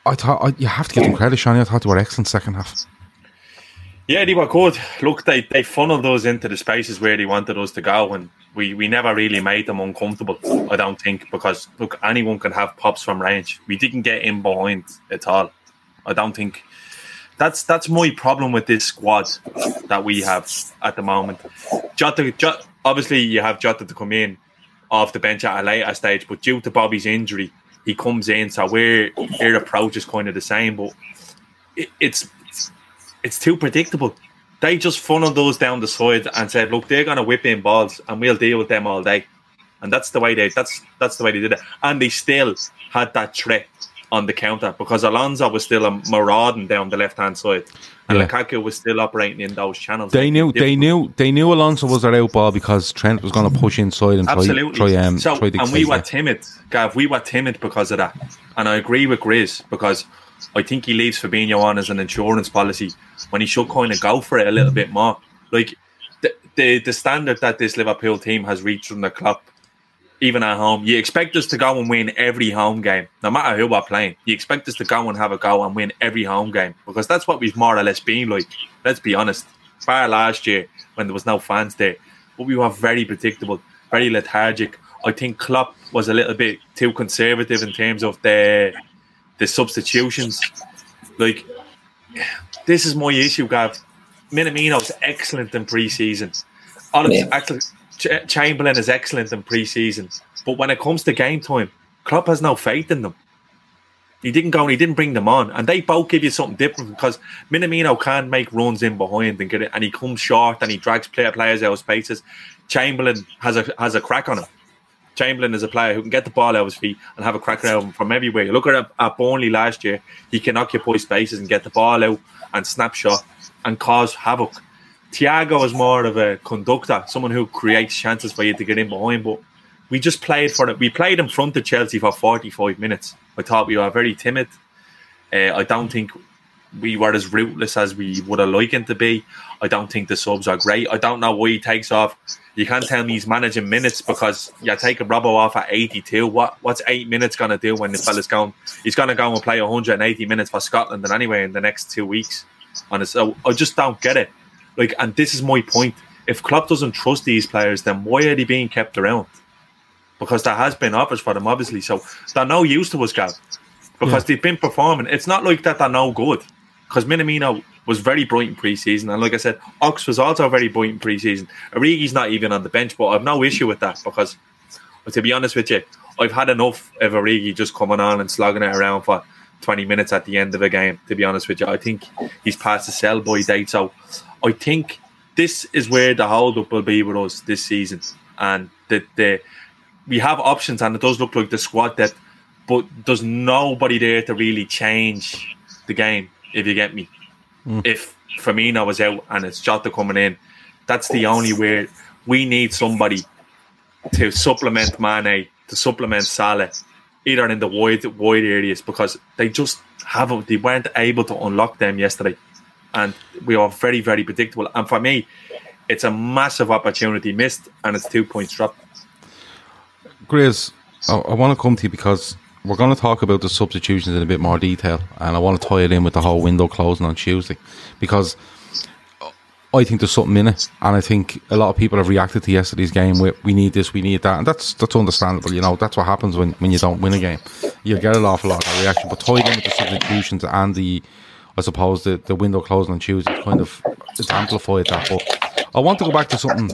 I thought I, you have to give them credit, Seany. I thought they were excellent second half. Yeah, they were good. Look, they, they funneled us into the spaces where they wanted us to go, and we, we never really made them uncomfortable, I don't think, because, look, anyone can have pops from range. We didn't get in behind at all. I don't think. That's that's my problem with this squad that we have at the moment. Jota, Jota, obviously, you have Jota to come in off the bench at a later stage, but due to Bobby's injury, he comes in, so we're, our approach is kind of the same, but it, it's it's too predictable. They just funneled those down the side and said, "Look, they're going to whip in balls, and we'll deal with them all day." And that's the way they that's that's the way they did it. And they still had that threat on the counter because Alonso was still a marauding down the left hand side, and Yeah. Lukaku was still operating in those channels. They knew they knew they knew Alonso was their out ball because Trent was going to push inside and try Absolutely. try um so, try and we were it. timid, Gav. We were timid because of that. And I agree with Grizz because I think he leaves Fabinho on as an insurance policy when he should kind of go for it a little bit more. Like the the, the standard that this Liverpool team has reached from the club, even at home, you expect us to go and win every home game, no matter who we're playing. You expect us to go and have a go and win every home game because that's what we've more or less been like. Let's be honest. Bar last year when there was no fans there, but we were very predictable, very lethargic. I think Klopp was a little bit too conservative in terms of the the substitutions. Like this is my issue, Gav. Minamino's excellent in pre-season. Yeah. excellent. Ch- Chamberlain is excellent in pre-season, but when it comes to game time, Klopp has no faith in them. He didn't go and he didn't bring them on, and they both give you something different because Minamino can make runs in behind and get it, and he comes short and he drags player players out of spaces. Chamberlain has a has a crack on him. Chamberlain is a player who can get the ball out of his feet and have a crack around him from everywhere. Look at at Burnley last year; he can occupy spaces and get the ball out and snapshot and cause havoc. Thiago is more of a conductor, someone who creates chances for you to get in behind. But we just played for it. We played in front of Chelsea for 45 minutes. I thought we were very timid. Uh, I don't think we were as ruthless as we would have liked to be. I don't think the subs are great. I don't know why he takes off. You can't tell me he's managing minutes because you're taking Robbo off at 82. What what's eight minutes gonna do when the fella's going? He's gonna go and play 180 minutes for Scotland and anyway in the next two weeks. And so I just don't get it. Like, and this is my point. If Klopp doesn't trust these players, then why are they being kept around? Because there has been offers for them, obviously. So they're no use to us, Gav. Because yeah. they've been performing. It's not like that they're no good. Because Minamino was very bright in preseason, and like I said, Ox was also very bright in preseason. Origi's not even on the bench, but I've no issue with that because, to be honest with you, I've had enough of Origi just coming on and slogging it around for 20 minutes at the end of a game, to be honest with you. I think he's past the sell by date. So I think this is where the hold up will be with us this season. And the, the we have options and it does look like the squad that but there's nobody there to really change the game, if you get me. Mm. If Firmino was out and it's Jota coming in, that's the only way we need somebody to supplement Mane, to supplement Salah, either in the wide wide areas because they just haven't they weren't able to unlock them yesterday and we are very, very predictable. And for me, it's a massive opportunity missed, and it's two points dropped. Grizz, I, I want to come to you because we're going to talk about the substitutions in a bit more detail, and I want to tie it in with the whole window closing on Tuesday because I think there's something in it, and I think a lot of people have reacted to yesterday's game with "we need this, we need that," and that's that's understandable. You know, that's what happens when, when you don't win a game. You get an awful lot of reaction, but tied in with the substitutions and the I suppose the, the window closing on Tuesday kind of it's amplified that. But I want to go back to something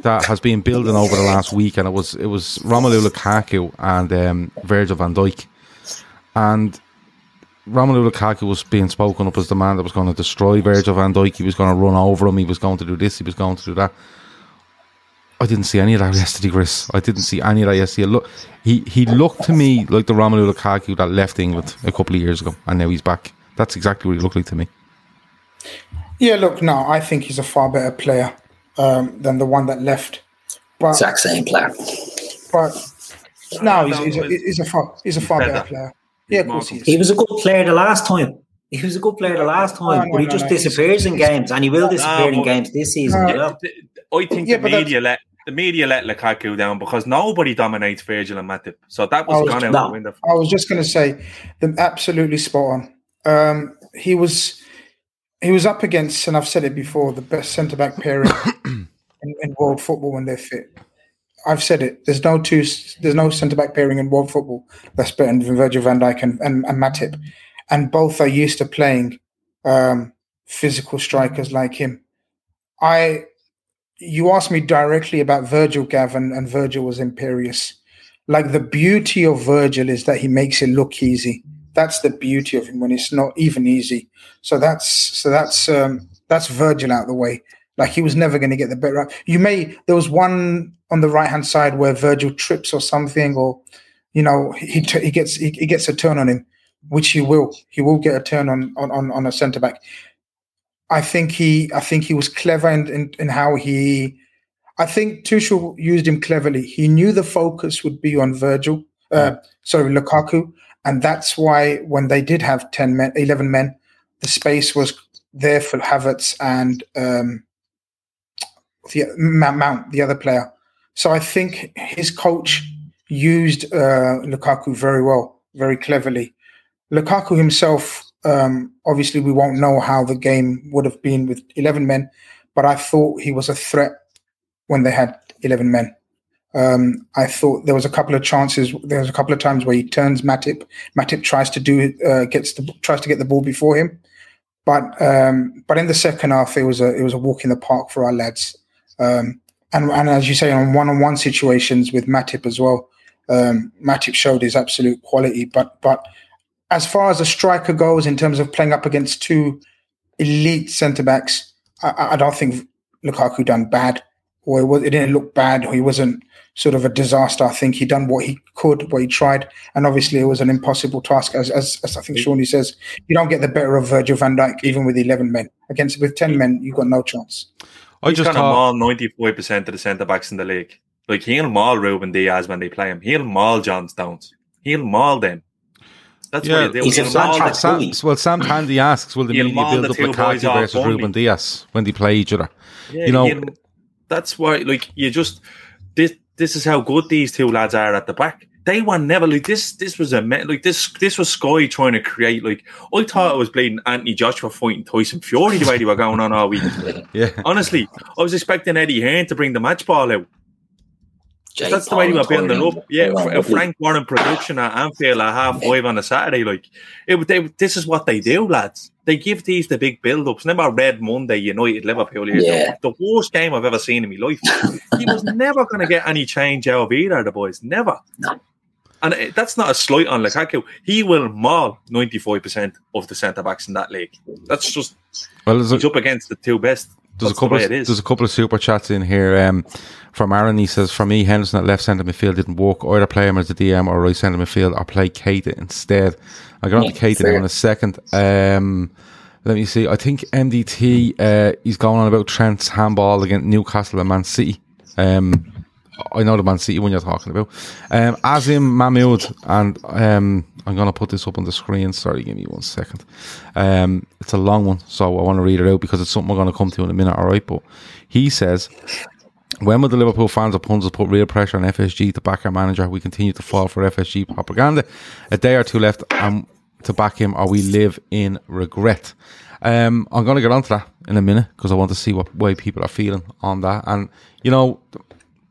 that has been building over the last week, and it was it was Romelu Lukaku and um, Virgil van Dijk, and Romelu Lukaku was being spoken up as the man that was going to destroy Virgil van Dijk. He was going to run over him. He was going to do this. He was going to do that. I didn't see any of that yesterday, Chris. I didn't see any of that yesterday. Look, he he looked to me like the Romelu Lukaku that left England a couple of years ago, and now he's back. That's exactly what he looked like to me. Yeah, look, no, I think he's a far better player um, than the one that left. But, exact same player. But no, he's, he's, a, he's a far he's a far better player. Yeah, of course he is. He was a good player the last time. He was a good player the last oh, time, no, no, but he no, just disappears in games, and he will ah, disappear in games this season. Ah, I think yeah, the media let the media let Lukaku down because nobody dominates Virgil and Matip, so that was, was gone out the window. I was just going to say, them absolutely spot on um, he was he was up against, and I've said it before, the best centre back pairing in, in, world football when they're fit. I've said it. There's no two. There's no centre back pairing in world football that's better than Virgil Van Dijk and, and, and Matip, and both are used to playing um, physical strikers like him. I, you asked me directly about Virgil Gavin, and Virgil was imperious. Like the beauty of Virgil is that he makes it look easy that's the beauty of him when it's not even easy. So that's so that's um, that's Virgil out of the way. Like he was never going to get the better. You may there was one on the right hand side where Virgil trips or something, or you know he he gets he, he, gets a turn on him, which he will. He will get a turn on on on, on a centre back. I think he I think he was clever in, in, in how he. I think Tuchel used him cleverly. He knew the focus would be on Virgil, uh, sorry Lukaku, and that's why when they did have 10 men, 11 men, the space was there for Havertz and um, the Mount, the other player. So I think his coach used uh, Lukaku very well, very cleverly. Lukaku himself, um, obviously, we won't know how the game would have been with 11 men, but I thought he was a threat when they had 11 men. Um, I thought there was a couple of chances. There was a couple of times where he turns Matip. Matip tries to do uh, gets the tries to get the ball before him, but um, but in the second half it was a it was a walk in the park for our lads. Um, and and as you say, on one on one situations with Matip as well, um, Matip showed his absolute quality. But but as far as a striker goes, in terms of playing up against two elite centre backs, I, I, don't think Lukaku done bad, or it, was, it didn't look bad, or he wasn't sort of a disaster. I think he done what he could, what he tried, and obviously it was an impossible task. As, as, as I think Seany says, you don't get the better of Virgil Van Dijk even with eleven men. Against with ten men, you have got no chance. I just kind of maul ninety five percent of the centre backs in the league. Like he'll maul Ruben Dias when they play him. He'll maul John Stones. He'll maul them. That's yeah, what he's a flat Sam, Well, Sam Tandy asks, will the media build up McCarthy versus Ruben Dias when they play each other? Yeah, you know, that's why. Like you just this. This is how good these two lads are at the back. They were never like this. This was a like this. This was Sky trying to create. Like I thought it was bleeding Anthony Joshua fighting Tyson Fury the way they were going on all week. yeah, honestly, I was expecting Eddie Hearn to bring the match ball out. Jake that's the way they were building up. Yeah, a Frank Warren production at Anfield at half five on a Saturday. Like, it, they, this is what they do, lads. They give these the big build ups. Remember Red Monday, United Liverpool? Yeah. The, the worst game I've ever seen in my life. he was never going to get any change out of either the boys. Never. No. And it, that's not a slight on Lukaku. He will maul 95% of the centre backs in that league. That's just. Well, he's a, up against the two best. There's a couple. The of, there's a couple of super chats in here. Um, from Aaron, he says, "For me, Henderson at left centre midfield didn't work. Either play him as a DM or right centre midfield, or play Keita instead." I got on to Keita in a second. Um, let me see. I think MDT uh, he's going on about Trent's handball against Newcastle and Man City. Um, I know the Man City one you're talking about. Um, Azim Mahmoud, and um, I'm going to put this up on the screen. Sorry, give me one second. Um, it's a long one, so I want to read it out because it's something we're going to come to in a minute, all right? But he says, when will the Liverpool fans or punters put real pressure on FSG to back our manager? We continue to fall for FSG propaganda. A day or two left um, to back him, or we live in regret. Um, I'm going to get onto that in a minute because I want to see what way people are feeling on that. And you know,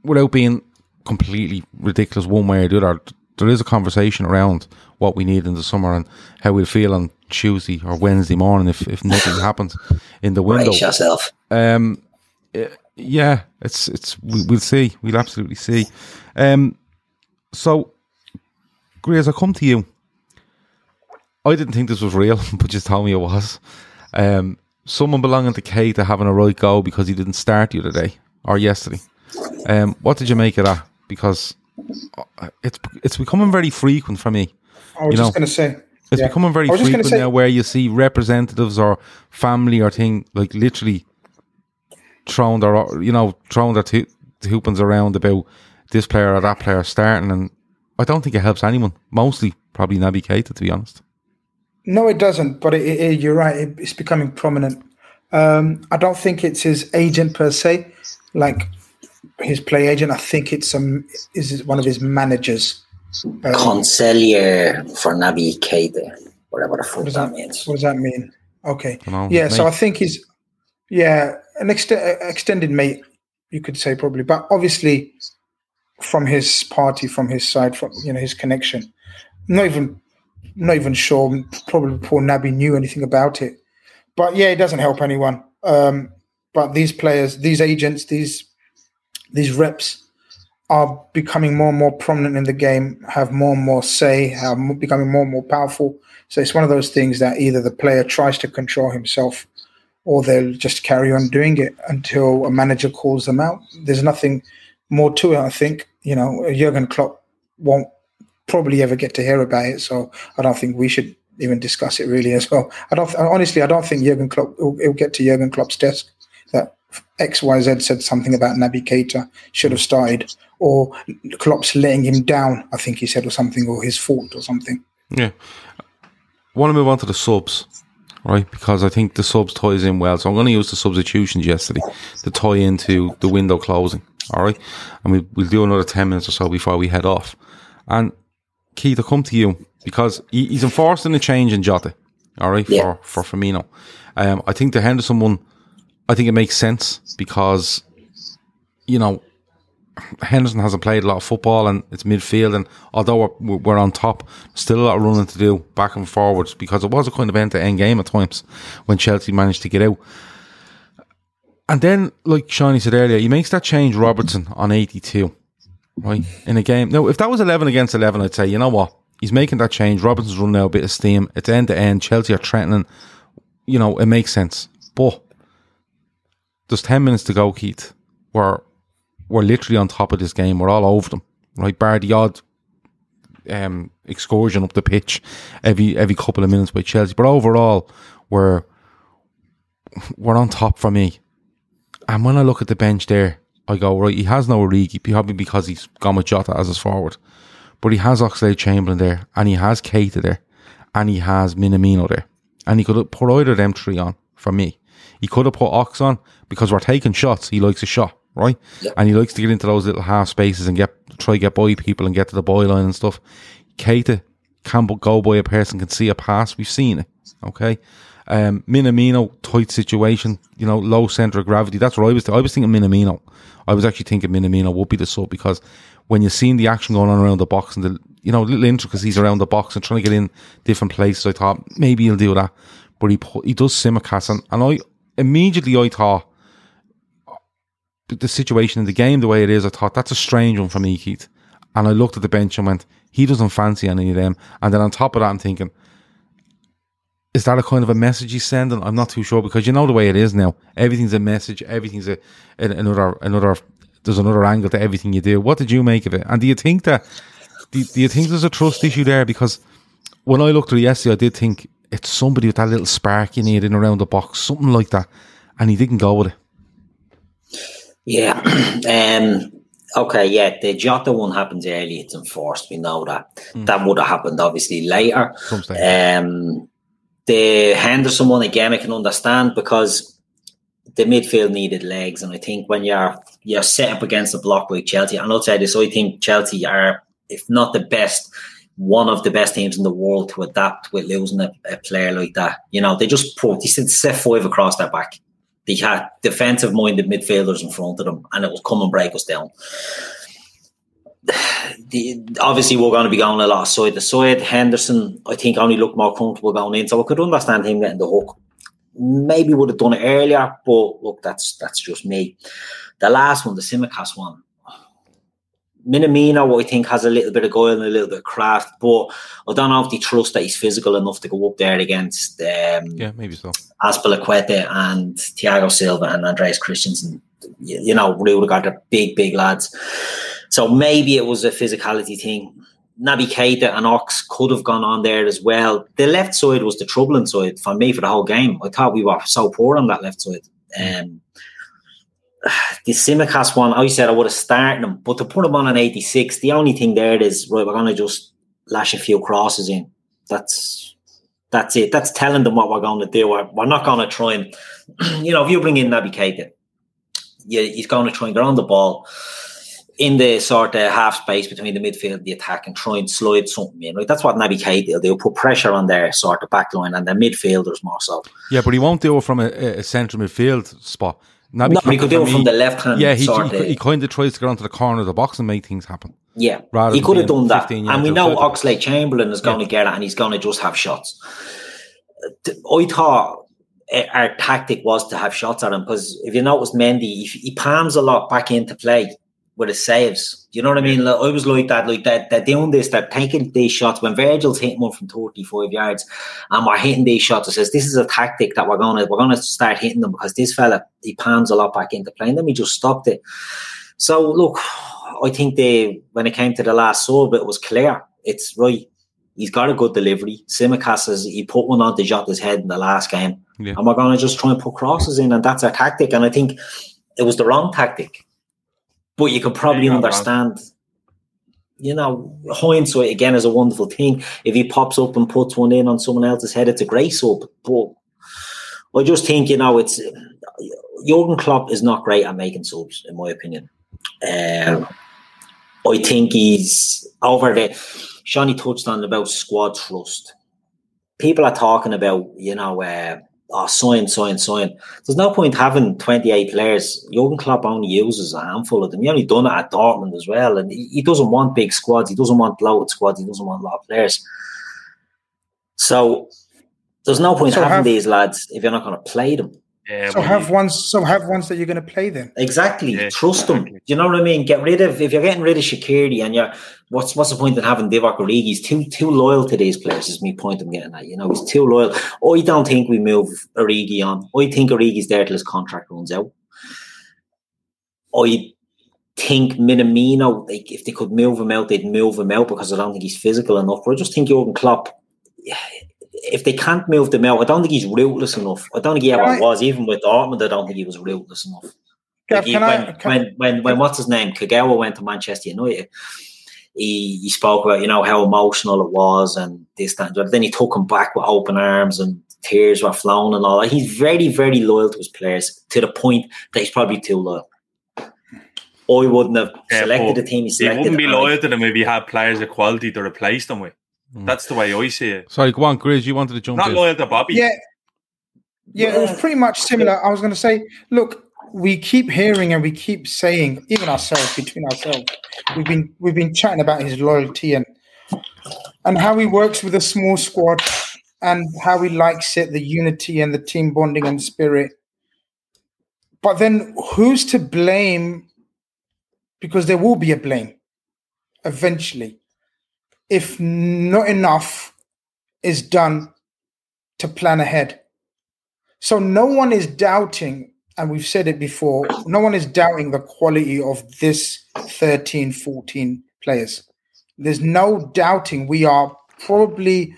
without being completely ridiculous one way or the other, there is a conversation around what we need in the summer and how we'll feel on Tuesday or Wednesday morning if, if nothing happens in the window. Brace yourself. Um, yeah, it's it's we, will see. We'll absolutely see. Um, so, Grizz, I come to you. I didn't think this was real, but just tell me it was. Um, someone belonging to Keita having a right go because he didn't start the other day or yesterday. Um, what did you make of that? Because uh, it's it's becoming very frequent for me. I was you just going to say it's yeah. becoming very frequent say, now where you see representatives or family or thing like literally throwing their you know throwing their t- hoopings around about this player or that player starting, and I don't think it helps anyone. Mostly probably Naby Keita, to be honest. No, it doesn't. But it, it, you're right; it's becoming prominent. Um, I don't think it's his agent per se. Like his play agent. I think it's um is one of his managers. Um, Consigliere for Naby Keita, whatever the fuck that, that, means. What does that mean? Okay, know, yeah. Mate. So I think he's yeah an ex- extended mate, you could say probably, but obviously from his party, from his side, from you know his connection. Not even not even sure. Probably poor Naby knew anything about it, but yeah, it doesn't help anyone. Um, but these players, these agents, these these reps are becoming more and more prominent in the game, have more and more say, are becoming more and more powerful. So it's one of those things that either the player tries to control himself or they'll just carry on doing it until a manager calls them out. There's nothing more to it, I think. You know, Jurgen Klopp won't probably ever get to hear about it, so I don't think we should even discuss it really as well. I don't honestly, I don't think Jurgen Klopp will get to Jurgen Klopp's desk that XYZ said something about Naby Keita should have started, or Klopp's letting him down, I think he said, or something, or his fault or something. Yeah. I want to move on to the subs, right? Because I think the subs ties in well. So I'm going to use the substitutions yesterday to tie into the window closing, all right? And we, we'll do another 10 minutes or so before we head off. And Keith, I come to you because he, he's enforcing a change in Jota, all right, yeah. for, for Firmino. Um, I think the Henderson one I think it makes sense because, you know, Henderson hasn't played a lot of football and it's midfield. And although we're, we're on top, still a lot of running to do back and forwards because it was a kind of end to end game at times when Chelsea managed to get out. And then, like Seany said earlier, he makes that change Robertson on 82, right? In a game. Now, if that was 11 against 11, I'd say, you know what? He's making that change. Robertson's running out a bit of steam. It's end to end. Chelsea are threatening. You know, it makes sense. But there's 10 minutes to go, Keith. We're, we're literally on top of this game. We're all over them, right? Bar the odd um, excursion up the pitch every every couple of minutes by Chelsea. But overall, we're we're on top for me. And when I look at the bench there, I go, right, he has no Origi, probably because he's gone with Jota as his forward. But he has Oxlade Chamberlain there, and he has Keita there, and he has Minamino there. And he could put either of them three on for me. He could have put Ox on because we're taking shots. He likes a shot, right? Yep. And he likes to get into those little half spaces and get try get by people and get to the byline and stuff. Keita can go by a person, can see a pass. We've seen it, okay? Um, Minamino, tight situation, you know, low center of gravity. That's what I was. Th- I was thinking Minamino. I was actually thinking Minamino would be the sub because when you're seeing the action going on around the box and the you know little intricacies around the box and trying to get in different places, I thought maybe he'll do that. But he put, he does Tsimikas and, and I immediately I thought the situation in the game the way it is. I thought that's a strange one for me, Keith. And I looked at the bench and went, he doesn't fancy any of them. And then on top of that, I'm thinking, is that a kind of a message he's sending? I'm not too sure because you know the way it is now. Everything's a message. Everything's a another another. There's another angle to everything you do. What did you make of it? And do you think that? Do, do you think there's a trust issue there? Because when I looked at it yesterday, I did think it's somebody with that little spark you need in around the box, something like that, and he didn't go with it. Yeah. um, okay, yeah, the Jota one happens early, it's enforced. We know that. Mm. That would have happened obviously later. Um, the Henderson one again, I can understand because the midfield needed legs, and I think when you're you're set up against a block like Chelsea, and I'll say this, I think Chelsea are, if not the best, one of the best teams in the world to adapt with losing a, a player like that. You know, they just put they set five across their back. They had defensive minded midfielders in front of them, and it was come and break us down the, obviously we're going to be going a lot side to side. Henderson, I think, only looked more comfortable going in, so I could understand him getting the hook. Maybe would have done it earlier, but look, that's that's just me. The last one, the Tsimikas one, Minamino, what I think, has a little bit of goal and a little bit of craft, but I don't know if they trust that he's physical enough to go up there against um, yeah, maybe so. Azpilicueta and Thiago Silva and Andreas Christensen. You, you know, Rudiger, the big, big lads. So maybe it was a physicality thing. Naby Keita and Ox could have gone on there as well. The left side was the troubling side for me for the whole game. I thought we were so poor on that left side. Um, the Tsimikas one, I said I would have started him, but to put him on an 86, the only thing there is right, we're gonna just lash a few crosses in. That's that's it. That's telling them what we're going to do. We're, we're not going to try and, you know, if you bring in Naby Keita, yeah, he's going to try and get on the ball in the sort of half space between the midfield and the attack and try and slide something in. Right? That's what Naby Keita will They'll put pressure on their sort of back line and their midfielders more so. Yeah, but he won't do it from a, a central midfield spot. Naby no, he could do it from the left hand. Yeah, he, he, he, kind of tries to get onto the corner of the box and make things happen. Yeah, he could have done that. And we know Oxlade Chamberlain is going yeah. to get it and he's going to just have shots. I thought our tactic was to have shots at him because if you notice Mendy, he palms a lot back into play with his saves. You know what I mean? Like, I was like that, like that, they're doing this, they're taking these shots when Virgil's hitting one from 35 yards and we're hitting these shots. It says this is a tactic that we're gonna we're gonna start hitting them because this fella he palms a lot back into play and then we just stopped it. So look, I think they when it came to the last sub, it was clear. It's right. He's got a good delivery. Tsimikas says he put one on the Jota's head in the last game. Yeah. And we're gonna just try and put crosses in, and that's a tactic. And I think it was the wrong tactic but you could probably understand. Wrong. You know, hindsight again is a wonderful thing. If he pops up and puts one in on someone else's head, it's a great sub. But I just think you know, it's Jurgen Klopp is not great at making subs, in my opinion. Um, I think he's over the. Seany touched on about squad trust. People are talking about, you know, uh, oh, sign, sign, sign. There's no point having 28 players. Jurgen Klopp only uses a handful of them. He only done it at Dortmund as well. And he, he doesn't want big squads. He doesn't want loaded squads. He doesn't want a lot of players. So there's no point so having have, these lads if you're not going to play them. Yeah, So have you- ones. So have ones that you're going to play then. Exactly. Yeah, Trust them. exactly. You know what I mean? Get rid of if you're getting rid of Shaqiri and you're what's what's the point in having Divock Origi? He's too too loyal to these players, is my point I'm getting at. You know, he's too loyal. I don't think we move Origi on. I think Origi's there till his contract runs out. I think Minamino, like if they could move him out, they'd move him out because I don't think he's physical enough. But I just think Jurgen Klopp, if they can't move them out, I don't think he's ruthless enough. I don't think he ever Can I- was. Even with Dortmund, I don't think he was ruthless enough. Gav, Like he- when, I? Can, when, when, when, what's his name? Kagawa went to Manchester United. He, he spoke about, you know, how emotional it was and this, that, and the other. Then he took him back with open arms and tears were flowing and all that. He's very, very loyal to his players to the point that he's probably too loyal. I wouldn't have selected but the team he He selected. wouldn't be loyal to them if he had players of quality to replace them with. Mm. That's the way I see it. Sorry, go on, Grizz. You wanted to jump in. Not in. loyal to Bobby. yeah, yeah. It was pretty much similar. I was going to say, look, we keep hearing and we keep saying, even ourselves, between ourselves, we've been we've been chatting about his loyalty and and how he works with a small squad and how he likes it, the unity and the team bonding and spirit. But then who's to blame? Because there will be a blame eventually if not enough is done to plan ahead. So no one is doubting, and we've said it before, no one is doubting the quality of this 13, 14 players. There's no doubting we are probably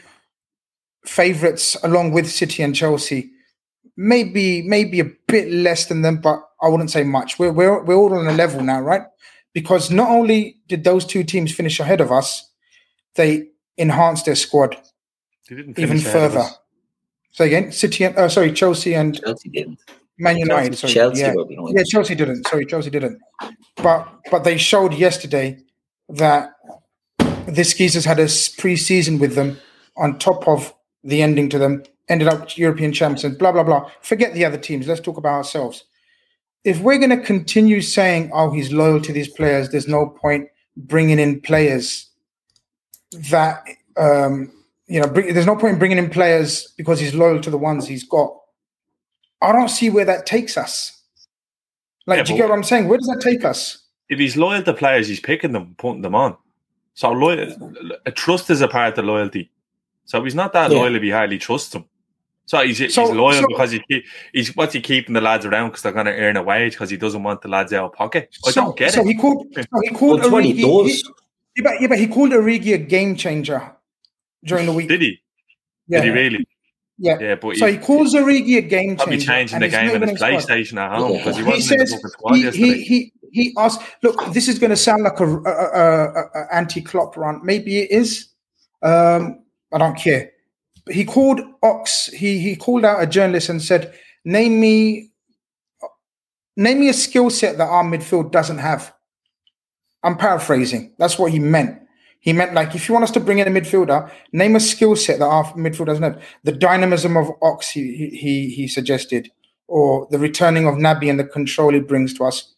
favorites along with City and Chelsea. Maybe maybe a bit less than them, but I wouldn't say much. We're we're we're all on a level now, right? Because not only did those two teams finish ahead of us, they enhanced their squad They didn't even finish ahead of further. So again, City and uh, sorry, Chelsea and Chelsea didn't. Man United. Sorry, Chelsea yeah. were behind. yeah, Chelsea didn't. Sorry, Chelsea didn't. But but they showed yesterday that this geezers had a pre-season with them on top of the ending to them. Ended up European champions and blah blah blah. Forget the other teams. Let's talk about ourselves. If we're going to continue saying, "Oh, he's loyal to these players," there's no point bringing in players that um, you know. Bring, there's no point in bringing in players because he's loyal to the ones he's got. I don't see where that takes us. Like, Yeah, do you get what I'm saying? Where does that take us? If he's loyal to players, he's picking them, putting them on. So loyal, a trust is a part of loyalty. So if he's not that Yeah. loyal if he hardly trusts them. So he's, So- he's loyal so- because he he's what's he keeping the lads around because they're going to earn a wage because he doesn't want the lads out of pocket. I so, don't get so it. he called. So he called That's what he Origi- does. Yeah, but, yeah, but he called Origi a game changer during the week. Did he? Yeah, Did he really? yeah. Yeah, but So he, he calls Origi a game probably changer. changing and the game in his squad. PlayStation at home because he He wasn't in the says squad he, yesterday. he he he asked. Look, this is going to sound like a, a, a, a, a anti-Klopp rant. Maybe it is. Um, I don't care. But he called Ox. He he called out a journalist and said, "Name me, name me a skill set that our midfield doesn't have." I'm paraphrasing. That's what he meant. He meant like if you want us to bring in a midfielder, name a skill set that our midfield doesn't have. The dynamism of Ox, he he he, suggested, or the returning of Naby and the control he brings to us.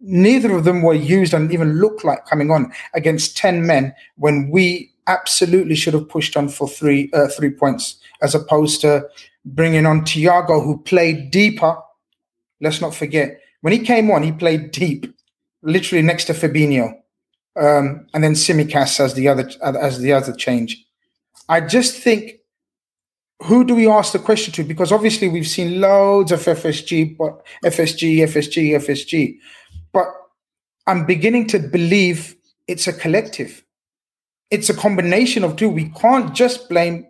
Neither of them were used and even looked like coming on against ten men when we absolutely should have pushed on for three uh, three points, as opposed to bringing on Thiago, who played deeper. Let's not forget when he came on, he played deep, literally next to Fabinho, um, and then Tsimikas as the other as the other change. I just think who do we ask the question to? Because obviously we've seen loads of FSG, but FSG, FSG, FSG, but I'm beginning to believe it's a collective. It's a combination of two. We can't just blame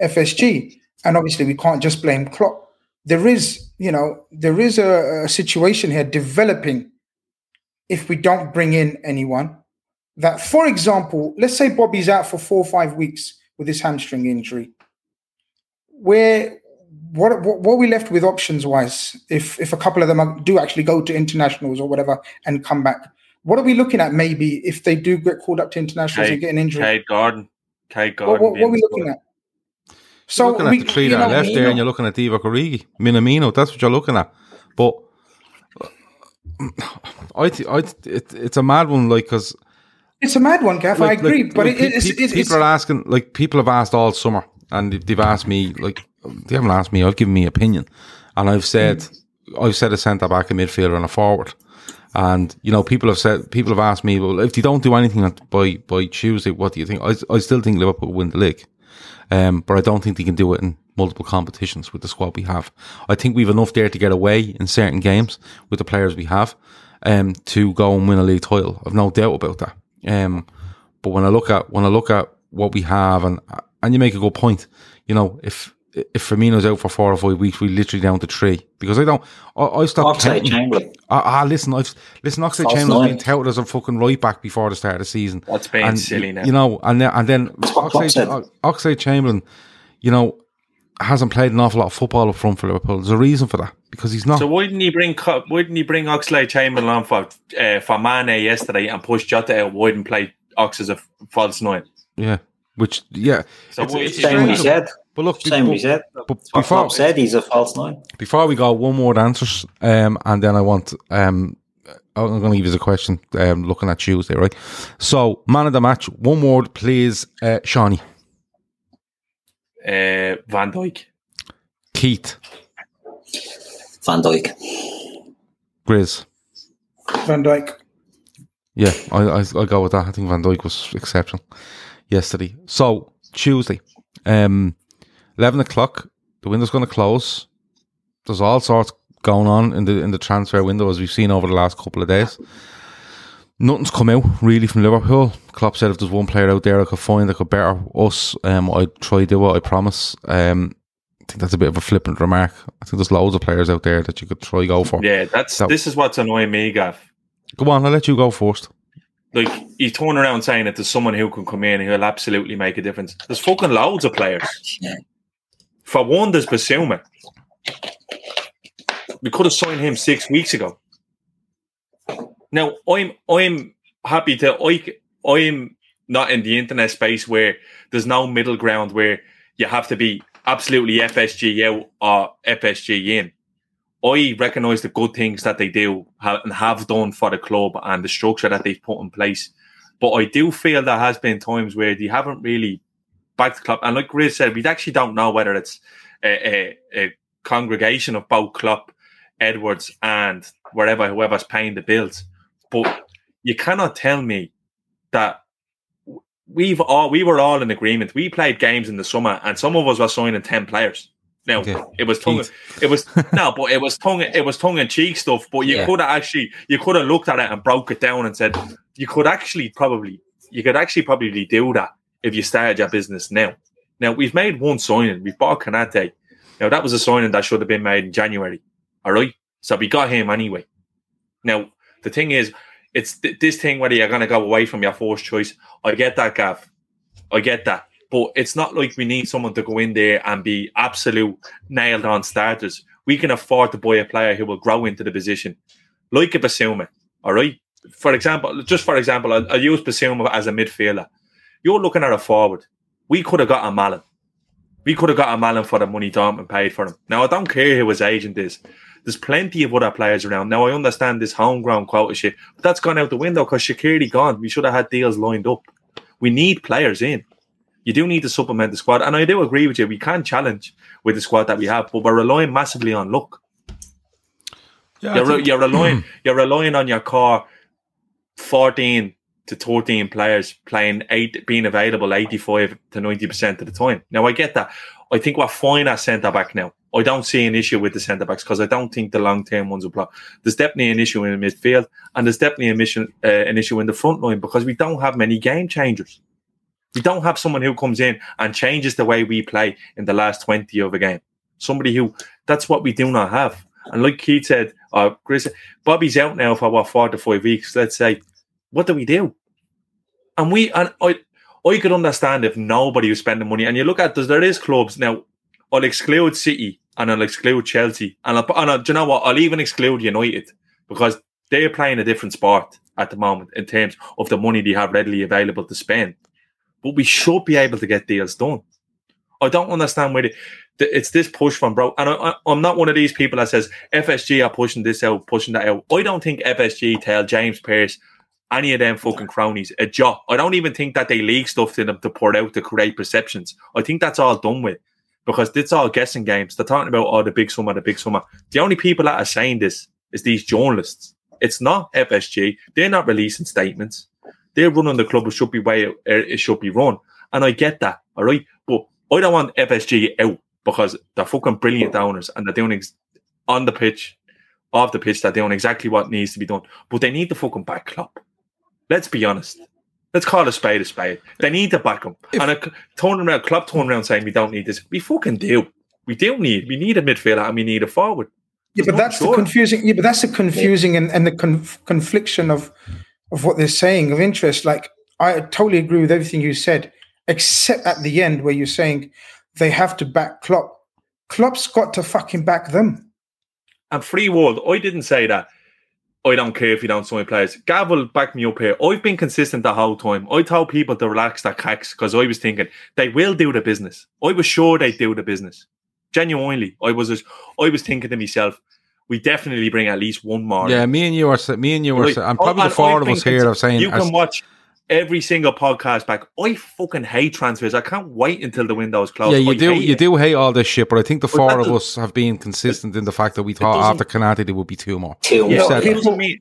FSG, and obviously we can't just blame Klopp. There is, you know, there is a, a situation here developing. If we don't bring in anyone, that, for example, let's say Bobby's out for four or five weeks with his hamstring injury where what what, what are we left with options wise if if a couple of them are, do actually go to internationals or whatever and come back what are we looking at maybe if they do get called up to internationals and get an injury Kaide Gordon. Kaide what, Gordon. what, what are we looking at so you're looking we, at the three that are left you there, and you're looking at Divock Origi, Minamino. That's what you're looking at. But I, th- I, th- it, it's a mad one, like because it's a mad one Gav, I agree but it, pe- it's, pe- it's, people it's are asking, like people have asked all summer, and they've- asked me, like they haven't asked me. I've given me opinion, and I've said I've said a centre back, a midfielder, and a forward. And you know, people have said people have asked me, well, if you don't do anything by by Tuesday, what do you think? I, I still think Liverpool will win the league, um, but I don't think they can do it in multiple competitions with the squad we have. I think we've enough there to get away in certain games with the players we have, um, to go and win a league title. I've no doubt about that. Um, but when I look at when I look at what we have, and and you make a good point, you know, if if Firmino's out for four or five weeks, we're literally down to three because I don't. I, I stopped Oxlade Chamberlain. Ah, ah, listen, I've listen. Oxlade False Chamberlain's nine. been touted as a fucking right back before the start of the season. That's being and, silly now. You know, and then and then what Klopp. Oxlade, Oxlade Chamberlain, you know, hasn't played an awful lot of football up front for Liverpool. There's a reason for that because he's not. So why didn't he bring why didn't he bring Oxlade Chamberlain on for uh, for Mane yesterday and push Jota out wide and play Ox as a false nine? yeah, which yeah. So It's- why- it's it's Same what he said. But look, Same what he said. but before Klopp said he's a false nine. before we go, one more answers, um, and then I want um, I'm going to give you a question. Um, looking at Tuesday, right? So, man of the match, one word, please, uh, Seany, uh, Van Dijk. Keith, Van Dijk. Grizz. Van Dijk. Yeah, I, I I go with that. I think Van Dijk was exceptional yesterday. So Tuesday, um, eleven o'clock. The window's going to close. There's all sorts going on in the in the transfer window as we've seen over the last couple of days. Nothing's come out really from Liverpool. Klopp said if there's one player out there I could find that could better us, um, I'd try to do it. I promise. Um, I think that's a bit of a flippant remark. I think there's loads of players out there that you could try go for. Yeah, that's So- this is what's annoying me, Gav. Go on, I'll let you go first. Like you turn around saying that there's someone who can come in and who'll absolutely make a difference. There's fucking loads of players. For one, there's Bissouma. We could have signed him six weeks ago. Now I'm I'm happy to I I'm not in the internet space where there's no middle ground where you have to be absolutely FSG out or FSG in. I recognise the good things that they do and have done for the club and the structure that they've put in place. But I do feel there has been times where they haven't really backed the club. And like Grizz said, we actually don't know whether it's a, a, a congregation of both Klopp, Edwards, and wherever whoever's paying the bills. But you cannot tell me that we've all we were all in agreement. We played games in the summer, and some of us were signing ten players. Now Okay. it was tongue, it was no, but it was tongue, it was tongue in cheek stuff. But you Yeah. could have actually, you could have looked at it and broke it down and said you could actually probably, you could actually probably do that if you started your business now. Now we've made one signing. We've bought Konate. Now that was a signing that should have been made in January. All right, so we got him anyway. Now the thing is, it's th- this thing whether you're going to go away from your first choice. I get that, Gav. I get that. But it's not like we need someone to go in there and be absolute nailed on starters. We can afford to buy a player who will grow into the position, like a Bissouma. All right. For example, just for example, I'll, I'll use Bissouma as a midfielder. You're looking at a forward. We could have got a Malen. We could have got a Malen for the money Dortmund paid for him. Now I don't care who his agent is. There's plenty of other players around. Now I understand this homegrown quota shit, but that's gone out the window because Shaqiri gone. We should have had deals lined up. We need players in. You do need to supplement the squad, and I do agree with you. We can challenge with the squad that we have, but we're relying massively on luck. Yeah, You're, re- you're relying you're relying on your core fourteen to thirteen players playing eight being available eighty five to ninety percent of the time. Now I get that. I think we're fine at centre back now. I don't see an issue with the centre backs because I don't think the long term ones will play. There's definitely an issue in the midfield, and there's definitely a mission, uh, an issue in the front line because we don't have many game changers. We don't have someone who comes in and changes the way we play in the last 20 of a game. Somebody who, that's what we do not have. And like Keith said, or Chris, Bobby's out now for what, four to five weeks. Let's say, what do we do? And we, and I, I could understand if nobody was spending money. And you look at, there's, there is clubs now, I'll exclude City and I'll exclude Chelsea. And, I'll, and I'll, do you know what? I'll even exclude United because they're playing a different sport at the moment in terms of the money they have readily available to spend but we should be able to get deals done. I don't understand where the, the, it's this push from bro. And I, I'm not one of these people that says FSG are pushing this out, pushing that out. I don't think FSG tell James Pearce any of them fucking cronies a job. I don't even think that they leak stuff to them to pour out to create perceptions. I think that's all done with. Because it's all guessing games. They're talking about oh the big summer, the big summer. The only people that are saying this is these journalists. It's not FSG. They're not releasing statements. They're running the club. It should be way it, it should be run, and I get that. All right, but I don't want FSG out because they're fucking brilliant owners and they're doing ex- on the pitch, off the pitch, they're doing exactly what needs to be done. But they need the fucking back club. Let's be honest. Let's call a spade a spade. They need to back them. and a turning around, club turning around saying we don't need this. We fucking do. We do need. We need a midfielder and we need a forward. Yeah, but that's the confusing. Yeah, but that's the confusing and, and the conf- confliction of of what they're saying of interest. Like I totally agree with everything you said, except at the end where you're saying they have to back Klopp. Klopp's got to fucking back them. And free world, I didn't say that. I don't care if you don't sign players. Gav will back me up here. I've been consistent the whole time. I told people to relax their cacks because I was thinking they will do the business. I was sure they'd do the business. Genuinely, I was just, I was thinking to myself, we definitely bring at least one more. Yeah, me and you are me and you are. I'm probably oh, the four of us here are saying you can watch every single podcast back. I fucking hate transfers. I can't wait until the window is closed. Yeah, you I do. You it. do hate all this shit, but I think the four of us have been consistent in the fact that we thought after Konate there would be two more. Two Yeah, more. it doesn't mean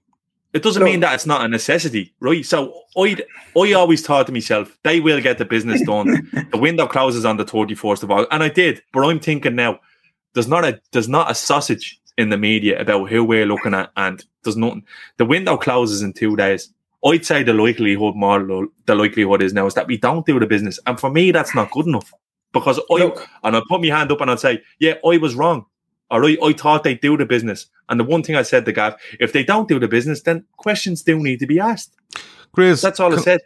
it doesn't mean that it's not a necessity, right? So I I always thought to myself, they will get the business done. the window closes on the thirty first of August, and I did. But I'm thinking now, there's not a there's not a sausage in the media about who we're looking at, and there's nothing. The window closes in two days. I'd say the likelihood more lo- the likelihood is now is that we don't do the business, and for me that's not good enough because I Look. and I put my hand up and I'd say, yeah, I was wrong. All right, I thought they'd do the business, and the one thing I said to Gav, if they don't do the business, then questions still need to be asked. Grizz, That's all I said.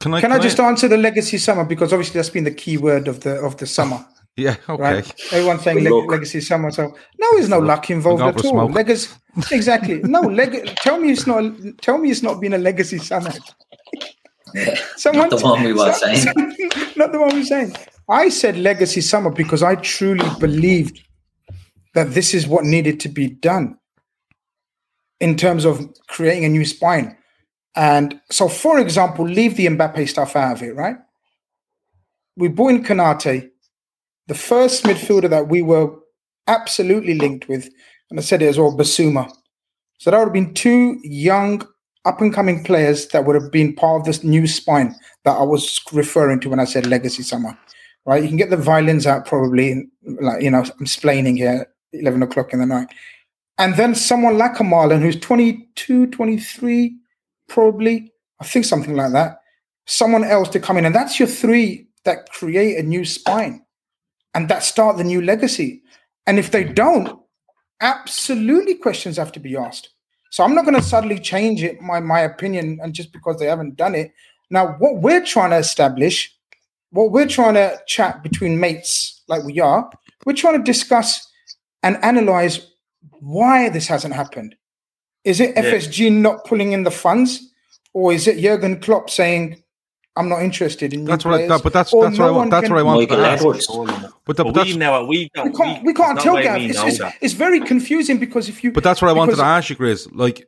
Can I, Can I just answer the legacy summer because obviously that's been the key word of the of the summer, Yeah, okay. right? Everyone's saying leg- Luck. legacy summer, so no, there's no luck involved at all. smoke. Legacy, exactly. No, leg- tell me it's not. Tell me it's not been a legacy summer. Someone, Not the one we were saying. not the one we were saying. I said legacy summer because I truly believed that this is what needed to be done in terms of creating a new spine. And so, for example, leave the Mbappe stuff out of it, right? We brought in Konate, the first midfielder that we were absolutely linked with, and I said it as well, Bissouma. So that would have been two young, up and coming players that would have been part of this new spine that I was referring to when I said legacy summer. Right? You can get the violins out probably, like you know, I'm explaining here, 11 o'clock in the night. And then someone like a Marlon who's 22, 23, probably, I think something like that. Someone else to come in. And that's your three that create a new spine and that start the new legacy. And if they mm. don't, absolutely questions have to be asked. So I'm not going to suddenly change it, my, my opinion, and just because they haven't done it. Now, what we're trying to establish, what we're trying to chat between mates like we are, we're trying to discuss and analyze why this hasn't happened. Is it Yeah. FSG not pulling in the funds, or is it Jurgen Klopp saying, "I'm not interested in"? New That's what. I, players," that, but that's or that's no what I want. That's can- what I wanted to Michael ask. Edwards. But, that, But but that's we know we. We can't, we can't tell, Gav. It's, it's, it's very confusing because if you. But that's what I wanted to ask you, Grizz. Like,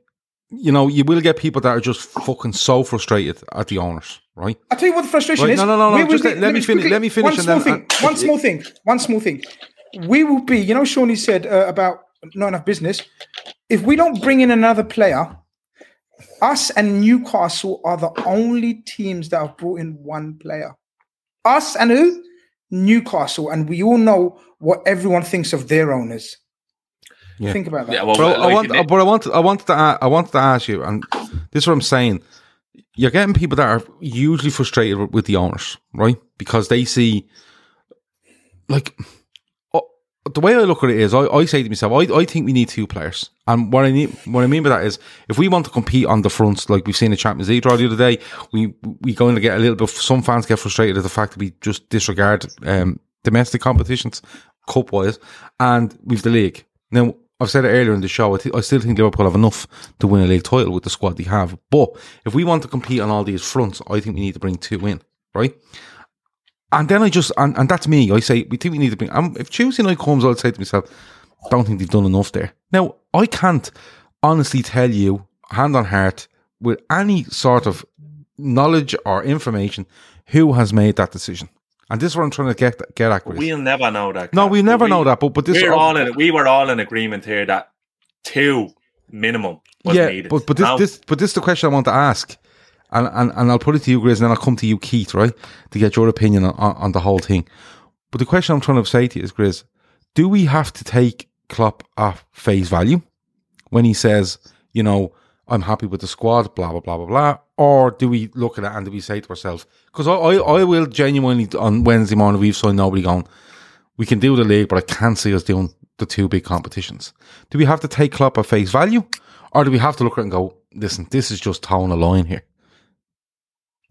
you know, you will get people that are just fucking so frustrated at the owners, right? I'll tell you what the frustration Right, is. no, no, no, no, We just be- let- let me finish- quickly- let me finish One small then- thing. one small thing. One small thing. We will be. You know, Seany said uh, about not enough business. If we don't bring in another player, us and Newcastle are the only teams that have brought in one player. Us and who? Newcastle, and we all know what everyone thinks of their owners. Yeah. Think about that. Yeah, well, But I like, want, in it- but I want, I wanted to, I wanted to ask you, and this is what I'm saying. You're getting people that are usually frustrated with- with the owners, right? Because they see, like, the way I look at it is, I, I say to myself, I, I think we need two players, and what I need, what I mean by that is, if we want to compete on the fronts, like we've seen the Champions League draw the other day, we we going to get a little bit. Some fans get frustrated at the fact that we just disregard um, domestic competitions, cup wise, and we've the league now. I've said it earlier in the show. I, th- I still think Liverpool have enough to win a league title with the squad they have. But if we want to compete on all these fronts, I think we need to bring two in, right? And then I just and, and that's me. I say we think we need to bring. Um, if Tuesday night comes, I'll say to myself, don't think they've done enough there. Now I can't honestly tell you, hand on heart, with any sort of knowledge or information, who has made that decision. And this is what I'm trying to get get at. Chris. We'll never know that. no, Cap. we never we, know that. But but this We're all in, we were all in agreement here that two minimum was yeah, needed. but but this this but this is the question I want to ask, and and, and I'll put it to you, Grizz, and then I'll come to you, Keith, right, to get your opinion on, on, the whole thing. But the question I'm trying to say to you is, Grizz, do we have to take Klopp at face value when he says, you know, I'm happy with the squad, blah blah blah blah blah, or do we look at it and do we say to ourselves, because I, I I will genuinely on Wednesday morning we've signed nobody going, we can do the league, but I can't see us doing the two big competitions. Do we have to take Klopp at face value, or do we have to look at it and go, listen, this is just towing a line here?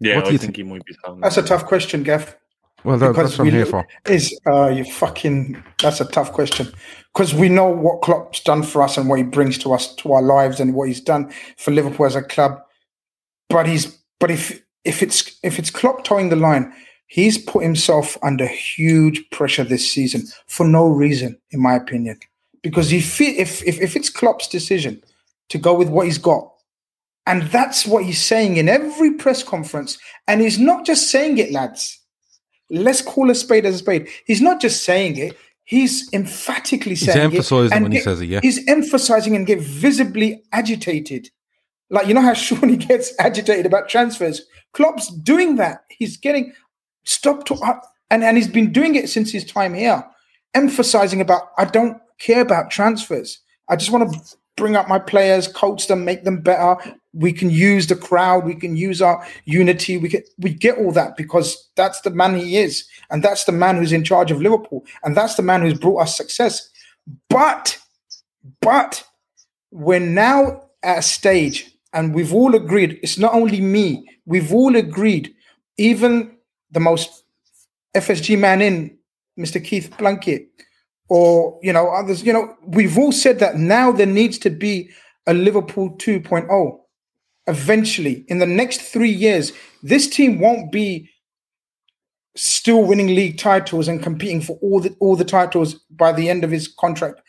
Yeah, what do you think he might be telling That's a tough question, Gav. Well, that, that's what I'm here for. Is uh, you fucking? That's a tough question because we know what Klopp's done for us and what he brings to us to our lives and what he's done for Liverpool as a club. But he's but if if it's if it's Klopp towing the line, he's put himself under huge pressure this season for no reason, in my opinion. Because if if if, if it's Klopp's decision to go with what he's got, and that's what he's saying in every press conference, and he's not just saying it, lads let's call a spade as a spade. He's not just saying it; he's emphatically saying emphasising it. and when he get- says it, yeah. he's emphasizing and get visibly agitated. Like you know how Sean gets agitated about transfers. Klopp's doing that. He's getting stopped to, uh, and and he's been doing it since his time here, emphasizing about I don't care about transfers. I just want to bring up my players, coach them, make them better. We can use the crowd, we can use our unity. We get we get all that because that's the man he is, and that's the man who's in charge of Liverpool, and that's the man who's brought us success. But but we're now at a stage, and we've all agreed. It's not only me. We've all agreed. Even the most FSG man in, Mr. Keith Blunkett, or you know others. You know, we've all said that now there needs to be a Liverpool 2.0. Eventually, in the next three years, this team won't be still winning league titles and competing for all the all the titles by the end of his contract.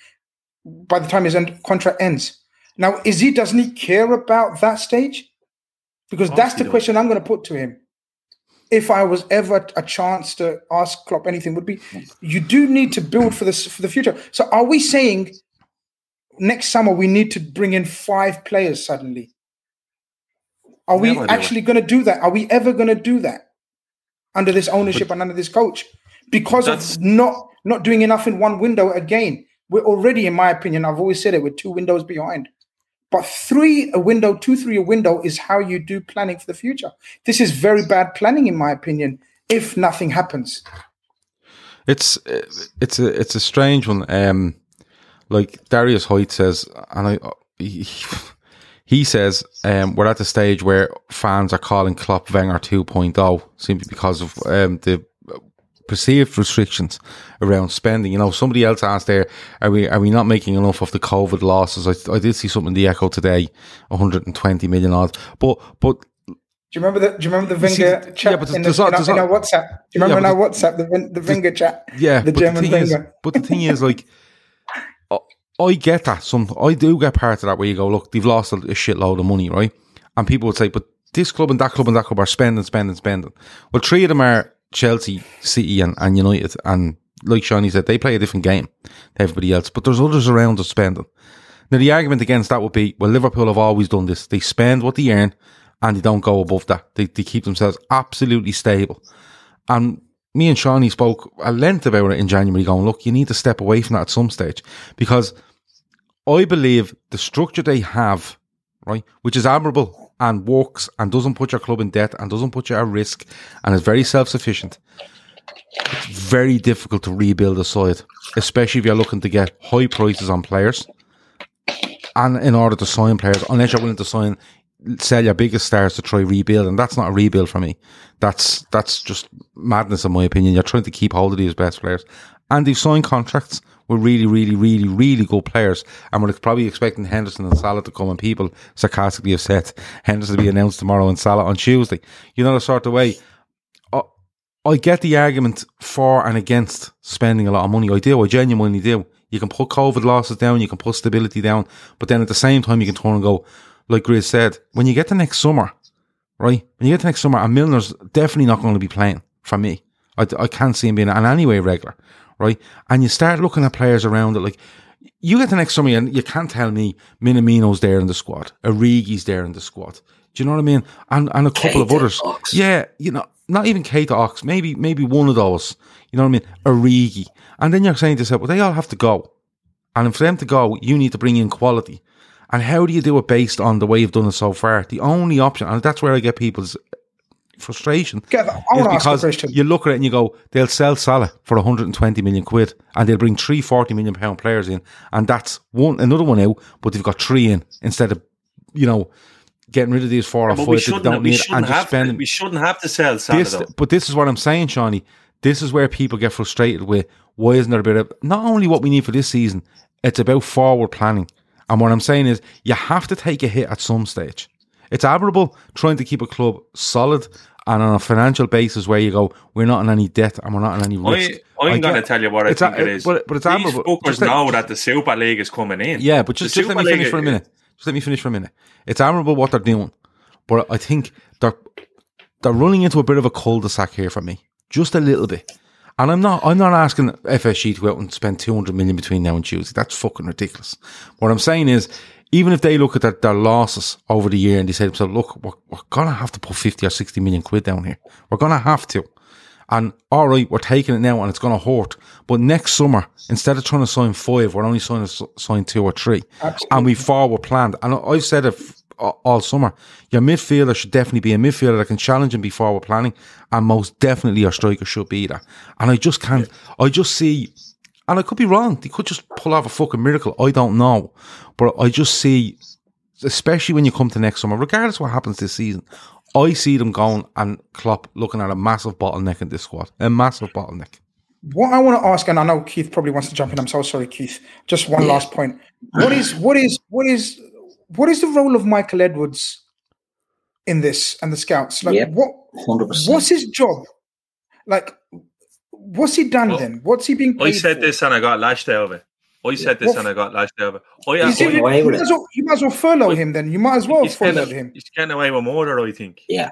By the time his end, contract ends. Now, is he doesn't he care about that stage? Because that's the question I'm going to put to him. If I was ever a chance to ask Klopp anything, would be you do need to build for this for the future. So, are we saying next summer we need to bring in five players suddenly? Are we Never actually going to do that? Are we ever going to do that under this ownership and under this coach? Because of not not doing enough in one window again. We're already, in my opinion, I've always said it, we're two windows behind. But three a window, two, three a window is how you do planning for the future. This is very bad planning, in my opinion, if nothing happens. It's it's a it's a strange one. Um, like Darius Hoyt says, and I he, he says um, we're at the stage where fans are calling Klopp Wenger 2.0 simply because of um, the perceived restrictions around spending. You know, somebody else asked there, are we are we not making enough of the COVID losses? I, I did see something in the Echo today, 120 million odd, but but Do you remember the? Do you remember the see, Wenger yeah, chat but in, the, not- in, our, in our WhatsApp? Do you remember but in our WhatsApp the, the Wenger chat? Yeah, the German the thing is, Wenger. but the thing is, like, I, get that. Some I do get part of that where you go, look, they've lost a, a shitload of money, right? And people would say, but this club and that club and that club are spending, spending, spending. Well, three of them are Chelsea, City, and, and United, and like Seany said, they play a different game to everybody else. But there's others around us spending. Now, the argument against that would be, well, Liverpool have always done this. They spend what they earn, and they don't go above that. They they keep themselves absolutely stable. And me and Seany spoke at length about it in January, going, look, you need to step away from that at some stage because I believe the structure they have, right, which is admirable and works and doesn't put your club in debt and doesn't put you at risk and is very self sufficient. It's very difficult to rebuild a side, especially if you're looking to get high prices on players and in order to sign players, unless you're willing to sign, sell your biggest stars to try rebuild, and that's not a rebuild for me. That's that's just madness in my opinion. You're trying to keep hold of these best players, and they've signed contracts with really, really, really, really good players, and we're probably expecting Henderson and Salah to come, and people sarcastically have said Henderson to be announced tomorrow and Salah on Tuesday. You know the sort of way. I- I get the argument for and against spending a lot of money. I do. I genuinely do. You can put COVID losses down, you can put stability down, but then at the same time, you can turn and go, like Grizz said, when you get to next summer, right? When you get to next summer, and Milner's definitely not going to be playing for me. I, I can't see him being an anyway regular, right? And you start looking at players around it, like you get the next summer and you can't tell me Minamino's there in the squad, Origi's there in the squad. Do you know what I mean? And and a couple of others. Ox. Yeah, you know, not even Keita Ox, maybe maybe one of those. You know what I mean? Origi. And then you're saying to yourself, well, they all have to go. And for them to go, you need to bring in quality. And how do you do it based on the way you've done it so far? The only option, and that's where I get people's frustration, Kev, I is want to ask a because question. you look at it and you go, they'll sell Salah for 120 million quid, and they'll bring three 40 million pound players in, and that's one another one out, but they've got three in instead of, you know, getting rid of these four or five we that they shouldn't, don't need and just have to, we shouldn't have to sell Salah this, though. but this is what I'm saying, Seany. This is where people get frustrated with why isn't there a bit of not only what we need for this season, it's about forward planning. And what I'm saying is you have to take a hit at some stage. It's admirable trying to keep a club solid and on a financial basis where you go, we're not in any debt and we're not in any risk. I, I'm I going to tell you what I think a- it is. but- but it's These admirable. fuckers Just know that the Super League is coming in. Yeah, but just, just let me Super finish League for a minute. Just let me finish for a minute. It's admirable what they're doing, but I think they're they're running into a bit of a cul-de-sac here for me, just a little bit. And I'm not I'm not asking FSG to go out and spend 200 million between now and Tuesday. That's fucking ridiculous. What I'm saying is, even if they look at their, their losses over the year and they say to themselves, look, we're, we're gonna have to put 50 or 60 million quid down here. We're gonna have to. And all right, we're taking it now and it's going to hurt. But next summer, instead of trying to sign five, we're only signing sign two or three. And we forward planned. And I- I've said it all summer. Your midfielder should definitely be a midfielder that can challenge and be forward planning. And most definitely your striker should be that. And I just can't, I just see, and I could be wrong. They could just pull off a fucking miracle. I don't know. But I just see, especially when you come to next summer, regardless what happens this season, I see them going and Klopp looking at a massive bottleneck in this squad. A massive bottleneck. What I want to ask, and I know Keith probably wants to jump in. I'm so sorry, Keith. Just one last point. What is what is what is what is the role of Michael Edwards in this and the scouts? Like Yep. what Hundred percent. what's his job? Like what's he done Well, then? What's he being paid I said for? this and I got lashed out of it. I said this What- and I got lashed out of it. Oh, yeah, Is you, away with might it. as well, you might as well furlough him then. You might as well furlough getting, him. he's getting away with murder, I think. Yeah.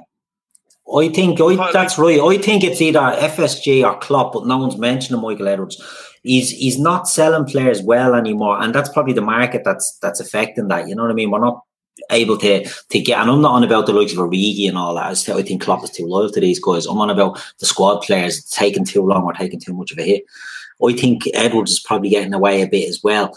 I think I, that's right. I think it's either FSG or Klopp, but no one's mentioning Michael Edwards. He's he's not selling players well anymore, and that's probably the market that's that's affecting that. You know what I mean? We're not able to to get. And I'm not on about the likes of Origi and all that. I still- I think Klopp is too loyal to these guys. I'm on about the squad players taking too long or taking too much of a hit. I think Edwards is probably getting away a bit as well.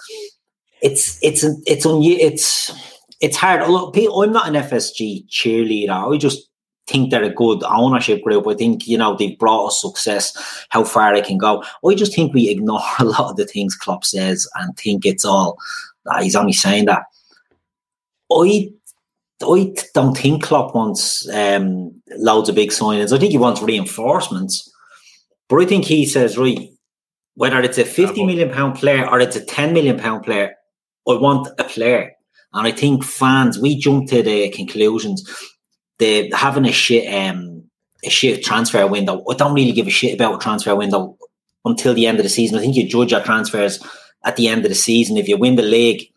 It's it's it's un, it's it's hard. Look, I'm not an FSG cheerleader. I just think they're a good ownership group. I think, you know, they've brought us success, how far they can go. I just think we ignore a lot of the things Klopp says and think it's all, ah, he's only saying that. I I don't think Klopp wants um, loads of big signings. I think he wants reinforcements. But I think he says, right, whether it's a 50 million pound player or it's a 10 million pound player, I want a player. And I think fans, we jump to the conclusions the having a shit um a shit transfer window. I don't really give a shit about a transfer window until the end of the season. I think you judge your transfers at the end of the season. If you win the league,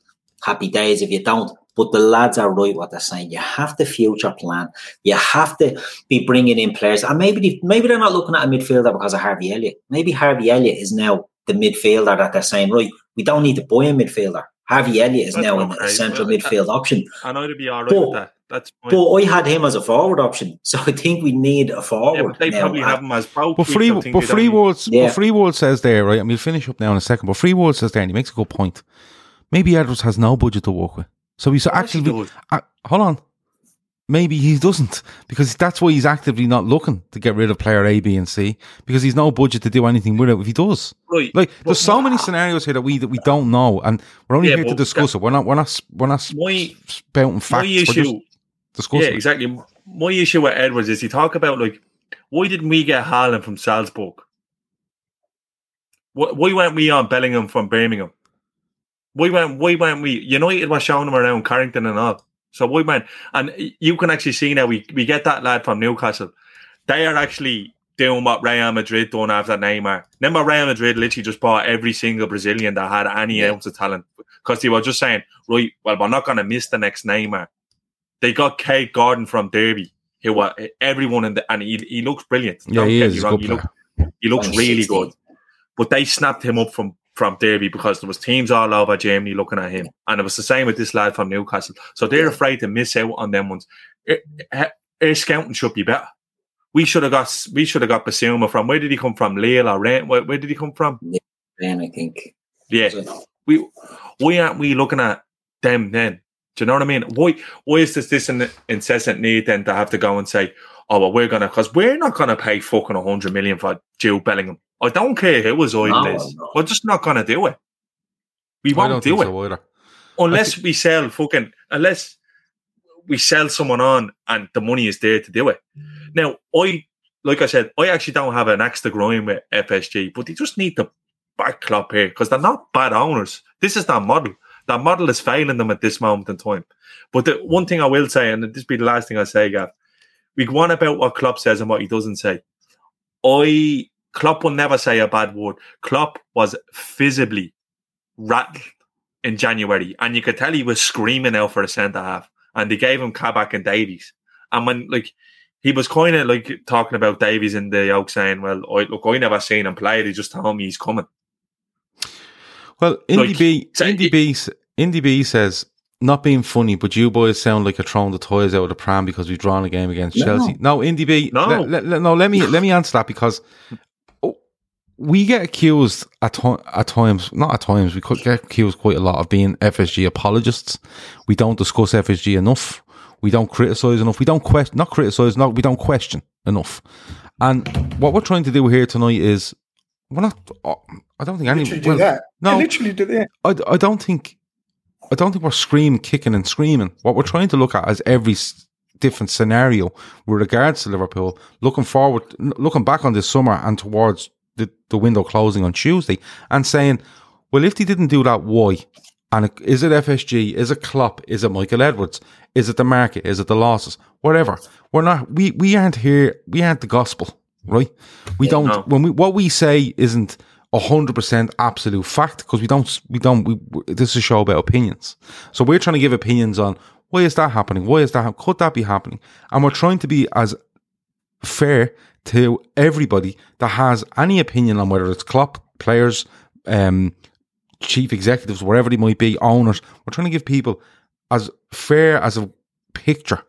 happy days. If you don't, but the lads are right what they're saying. You have to future plan. You have to be bringing in players, and maybe they, maybe they're not looking at a midfielder because of Harvey Elliott. Maybe Harvey Elliott is now the midfielder that they're saying right. We don't need to buy a midfielder. Harvey Elliott is That's now a central Well, midfield option. And I'd be all right But- with that. That's fine. But I had him as a forward option, so I think we need a yeah, forward. but they now. probably have him as both. But free, I but free don't- words, Yeah. but free word says there, right? I we'll finish up now in a second. But free word says there, and he makes a good point. Maybe Edwards has no budget to work with, so he's Of course he Uh, hold on, maybe he doesn't because that's why he's actively not looking to get rid of player A, B, and C because he's no budget to do anything with it. If he does, Right. like But there's so many scenarios here that we that we don't know, and we're only Yeah, here to but discuss it. We're not, we're not, we're not My, spouting facts. We're just issue discussing. Yeah, exactly. My issue with Edwards is he talk about like, why didn't we get Haaland from Salzburg? Why, why weren't we on Bellingham from Birmingham? Why weren't why weren't we? United was showing him around Carrington and all. So why weren't? And you can actually see now we we get that lad from Newcastle. They are actually doing what Real Madrid done after Neymar. Remember, Real Madrid literally just bought every single Brazilian that had any ounce of talent because they were just saying, right, well, we're not going to miss the next Neymar they got Kaide Gordon from Derby, who were everyone in the and he, he looks brilliant. Yeah, Don't he get is. me He's a wrong, good he look- He looks really 2016. good. But they snapped him up from from Derby because there was teams all over Germany looking at him, and it was the same with this lad from Newcastle. So they're afraid to miss out on them ones. Our- Our scouting should be better. We should have got we should have got Bissouma from where did he come from? Lille or Rennes? Where, where did he come from? Then I think. Yeah, Was we why aren't we looking at them then? Do you know what I mean? Why why is this this incessant need then to have to go and say, oh well, we're gonna because we're not gonna pay fucking a hundred million for Jude Bellingham. I don't care who his idol No, is. no. We're just not gonna do it. We I won't don't do think it so either. unless we sell fucking unless we sell someone on and the money is there to do it. Now, I like I said, I actually don't have an axe to grind with FSG, but they just need to back Klopp here because they're not bad owners. This is their model. Their model is failing them at this moment in time. But the one thing I will say, and this be the last thing I say, Gav, we go on about what Klopp says and what he doesn't say. I Klopp will never say a bad word. Klopp was visibly rattled in January, and you could tell he was screaming out for a centre half, and they gave him Kabak and Davies. And when like he was kind of like talking about Davies in the Oak, saying, "Well, I, look, I never seen him play. They just told me he's coming." Well, Indy Like, B, so Indy it- B, s- Indy B says, not being funny, but you boys sound like you're throwing the toys out of the pram because we've drawn a game against No. Chelsea. No, Indy B, No. le- le- le- no. Let me let me answer that because oh, we get accused at ti- at times, not at times, we could get accused quite a lot of being FSG apologists. We don't discuss FSG enough. We don't criticize enough. We don't question, not criticize, no, we don't question enough. And what we're trying to do here tonight is, we're not. Oh, I don't think any. Literally do that. no. They literally do that. I, I don't think I don't think we're screaming, kicking, and screaming. What we're trying to look at is every different scenario with regards to Liverpool, looking forward, looking back on this summer and towards the, the window closing on Tuesday, and saying, well, if they didn't do that, why? And is it FSG? Is it Klopp? Is it Michael Edwards? Is it the market? Is it the losses? Whatever. We're not. We we aren't here. We aren't the gospel, right? We don't. no. When we what we say isn't hundred percent absolute fact because we don't. We don't. We, this is a show about opinions. So we're trying to give opinions on why is that happening? Why is that? Could that be happening? And we're trying to be as fair to everybody that has any opinion on whether it's Klopp, players, um, chief executives, wherever they might be, owners. We're trying to give people as fair as a picture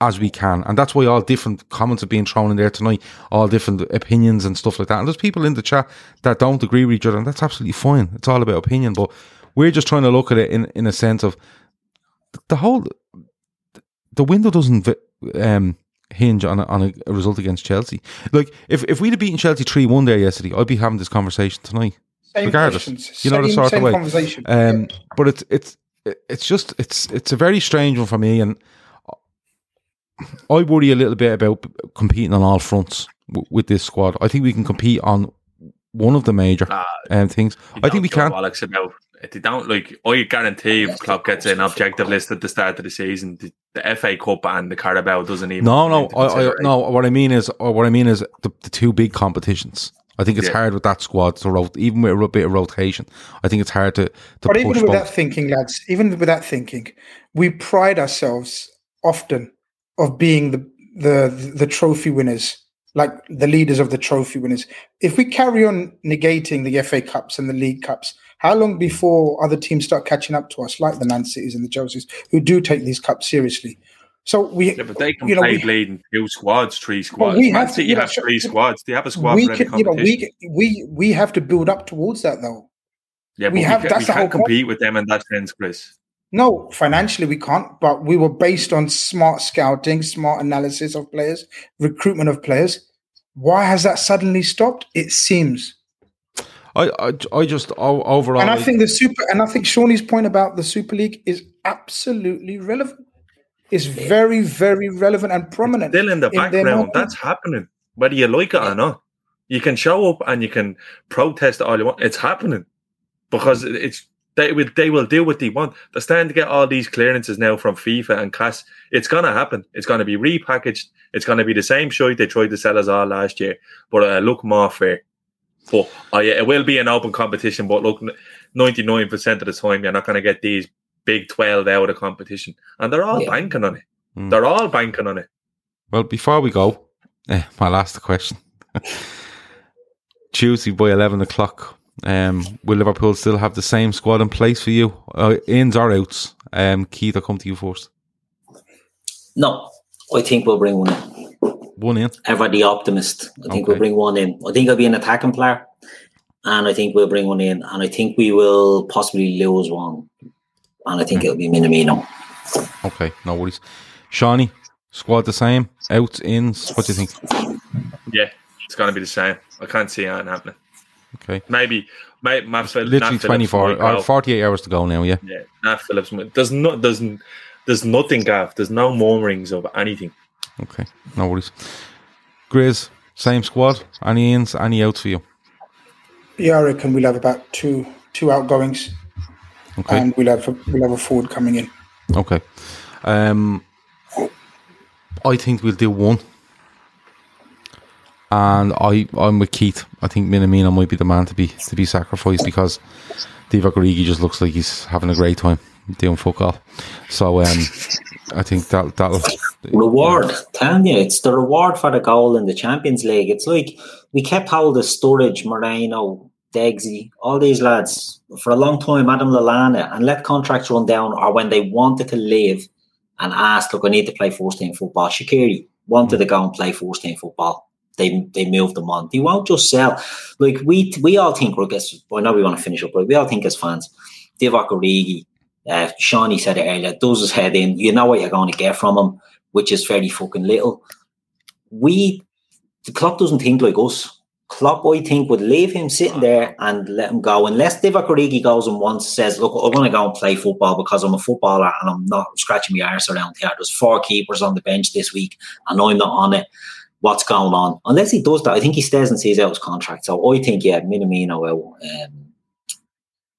as we can. And that's why all different comments are being thrown in there tonight, all different opinions and stuff like that. And there's people in the chat that don't agree with each other, and that's absolutely fine. It's all about opinion. But we're just trying to look at it in, in a sense of the whole the window doesn't um, hinge on a, on a, result against Chelsea. Like if if we'd have beaten Chelsea three one there yesterday, I'd be having this conversation tonight. Same Regardless, questions. you know the same, sort of way. conversation. Um, but it's it's it's just it's it's a very strange one for me, and I worry a little bit about competing on all fronts w- with this squad. I think we can compete on one of the major Ah, um, things. I think we can. Alex about if they don't like. I guarantee if Klopp gets an objective list at the start of the season, the, the FA Cup and the Carabao doesn't even. No, no, I, I, no. What I mean is, or what I mean is the, the two big competitions. I think it's Yeah. hard with that squad to rot, even with a bit of rotation. I think it's hard to to But even push with both. that thinking, lads, even with that thinking, we pride ourselves often of being the the the trophy winners, like the leaders of the trophy winners. If we carry on negating the FA Cups and the League Cups, how long before other teams start catching up to us, like the Man Cities and the Chelseas, who do take these cups seriously? So we, Yeah, but they can you know, play we- bleeding two squads, three squads. we Man have to- City you know, have three squads. They have a squad we can, you know, we we we have to build up towards that though. yeah, but we we, have- can, that's we the whole compete with them in that sense, Chris. No, financially we can't, but we were based on smart scouting, smart analysis of players, recruitment of players. Why has that suddenly stopped? It seems. I, I, I just overall. and I think the super and I think Seany's point about the Super League is absolutely relevant. It's very, very relevant and prominent. Still in the background, mind. that's happening, whether you like it or not. You can show up and you can protest all you want. It's happening because it's they will they will do what they want. They're starting to get all these clearances now from FIFA and CAS. It's gonna happen. It's gonna be repackaged. It's gonna be the same shit they tried to sell us all last year, but uh, look more fair. But uh, yeah, it will be an open competition. But look, ninety nine percent of the time, you're not gonna get these big twelve out of competition, and they're all Yeah. banking on it. Mm. They're all banking on it. Well, before we go, eh, my last question. Tuesday by 11 o'clock. Um, will Liverpool still have the same squad in place for you? Uh, ins or outs? Um, Keith, I'll come to you first. No, I think we'll bring one in. One in. Ever the optimist. I think Okay. we'll bring one in. I think it'll be an attacking player. And I think we'll bring one in. And I think we will possibly lose one. And I think it'll be Minamino. Okay, no worries. Seany, squad the same? Outs, ins? What do you think? Yeah, it's going to be the same. I can't see anything happening. Okay. Maybe, maybe Matt Phil- Literally Nat 24 or 48 hours to go now, yeah. Yeah, Nat Phillips. might- There's no, there's, there's nothing, Gav. There's no murmurings of anything. Okay, no worries. Grizz, same squad? Any ins, any outs for you? Yeah, I reckon we'll have about two two outgoings, Okay. and we'll have a, we'll have a forward coming in. Okay. Um, I think we'll do one. And I, I'm with Keith. I think Minamino might be the man to be to be sacrificed because Divock Origi just looks like he's having a great time doing fuck all. So um, I think that that'll Reward, telling you, it's the reward for the goal in the Champions League. It's like we kept hold of Sturridge, Moreno, Degsy, all these lads for a long time, Adam Lallana, and let contracts run down, or when they wanted to leave and asked, look, I need to play first team football. Shaqiri wanted to go and play first team football. They they moved them on. They won't just sell. Like we we all think guess I know we want to finish up, but we all think as fans, Divock Origi, uh, Seany said it earlier, does his head in. You know what you're going to get from him, which is very fucking little. We, the club doesn't think like us. Klopp, I think, would leave him sitting there and let him go. Unless Divock Origi goes and once says, look, I want to go and play football because I'm a footballer and I'm not scratching my arse around here. There's four keepers on the bench this week and I'm not on it. What's going on? Unless he does that, I think he stays and sees out his contract. So I think, yeah, Minamino out um,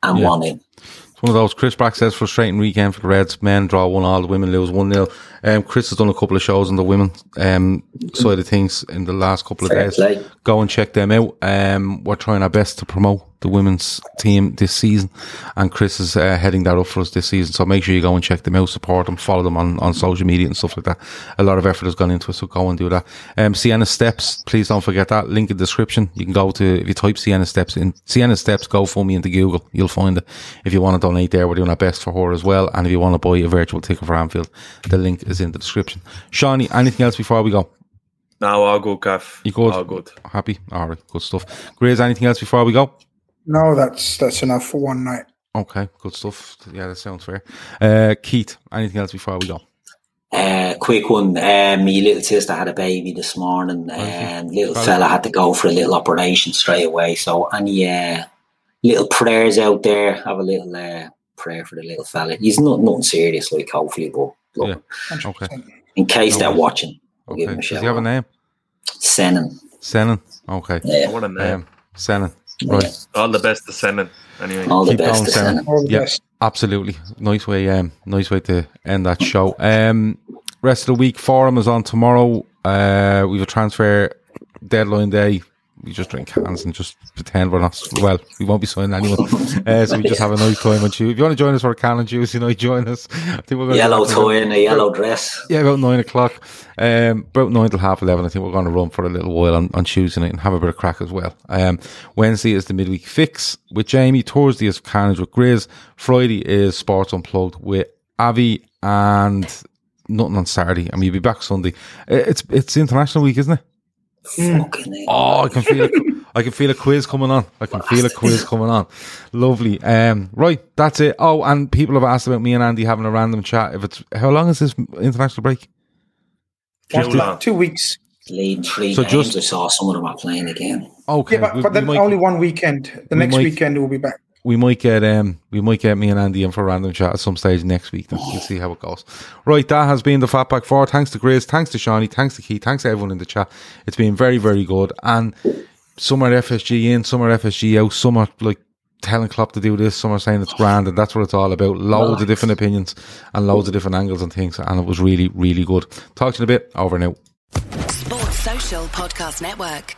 and Yeah. one in. It's one of those. Chris Brack says frustrating weekend for the Reds. Men draw one all, the women lose one nil. Um, Chris has done a couple of shows on the women um, side of things in the last couple of Fair days. play. Go and check them out. Um, we're trying our best to promote the women's team this season, and Chris is uh, heading that up for us this season. So make sure you go and check them out, support them, follow them on, on social media and stuff like that. A lot of effort has gone into it, so go and do that. Um, Sienna Steps, please don't forget that link in the description. You can go to if you type Sienna Steps in Sienna Steps, go for me into Google, you'll find it. If you want to donate there, we're doing our best for her as well. And if you want to buy a virtual ticket for Anfield, the link is in the description. Seany, anything else before we go? No, all good, Gav. You good? All good. Happy? All right, good stuff. Grizz, anything else before we go? No, that's that's enough for one night. Okay, good stuff. Yeah, that sounds fair. Uh, Keith, anything else before we go? Uh, quick one. Um, my little sister had a baby this morning, and little Well- fella had to go for a little operation straight away. So, any uh, little prayers out there? Have a little uh, prayer for the little fella. He's not nothing serious, like hopefully, but look, Yeah. Okay. in case No they're worries. watching, I'll give Okay. him a Does he have a name? Senan. Senan. Okay. Yeah. What a name. Um, Senan. Right. all the best to Senan. Anyway. All the Keep best going, to Senan. Senan. All Yeah. Absolutely. Nice way, um, nice way to end that show. Um, rest of the week forum is on tomorrow. Uh, we have a transfer deadline day. We just drink cans and just pretend we're not, well, we won't be signing anyone. Uh, so we just have a nice time on Tuesday. If you want to join us for a can and juice, you know, join us. I think we're going Yellow to toy in a yellow dress. Yeah, about nine o'clock. Um, about nine till half eleven. I think we're going to run for a little while on, on Tuesday night and have a bit of crack as well. Um, Wednesday is the midweek fix with Jamie. Thursday is Carnage with Grizz. Friday is Sports Unplugged with Avi and nothing on Saturday. And we'll be back Sunday. Uh, It's it's International Week, isn't it? Fucking. Oh, I can feel it. I can feel a quiz coming on. I can feel a quiz coming on. Lovely. Um, right, that's it. Oh, and people have asked about me and Andy having a random chat. If it's how long is this international break? Too Two- weeks. Leading three So games. just- I saw some of them are playing again. Okay, Yeah, but, we- but then only one weekend. The we next might- weekend we'll be back. We might get um we might get me and Andy in for a random chat at some stage next week. Then we'll see how it goes. Right, that has been the Fatback Four. Thanks to Grizz, thanks to Seany, thanks to Keith, thanks to everyone in the chat. It's been very, very good. And some are FSG in, some are FSG out, some are like telling Klopp to do this, some are saying it's grand, and that's what it's all about. Loads of different opinions and loads of different angles and things, and it was really, really good. Talk to you in a bit. Over now. Sports Social Podcast Network.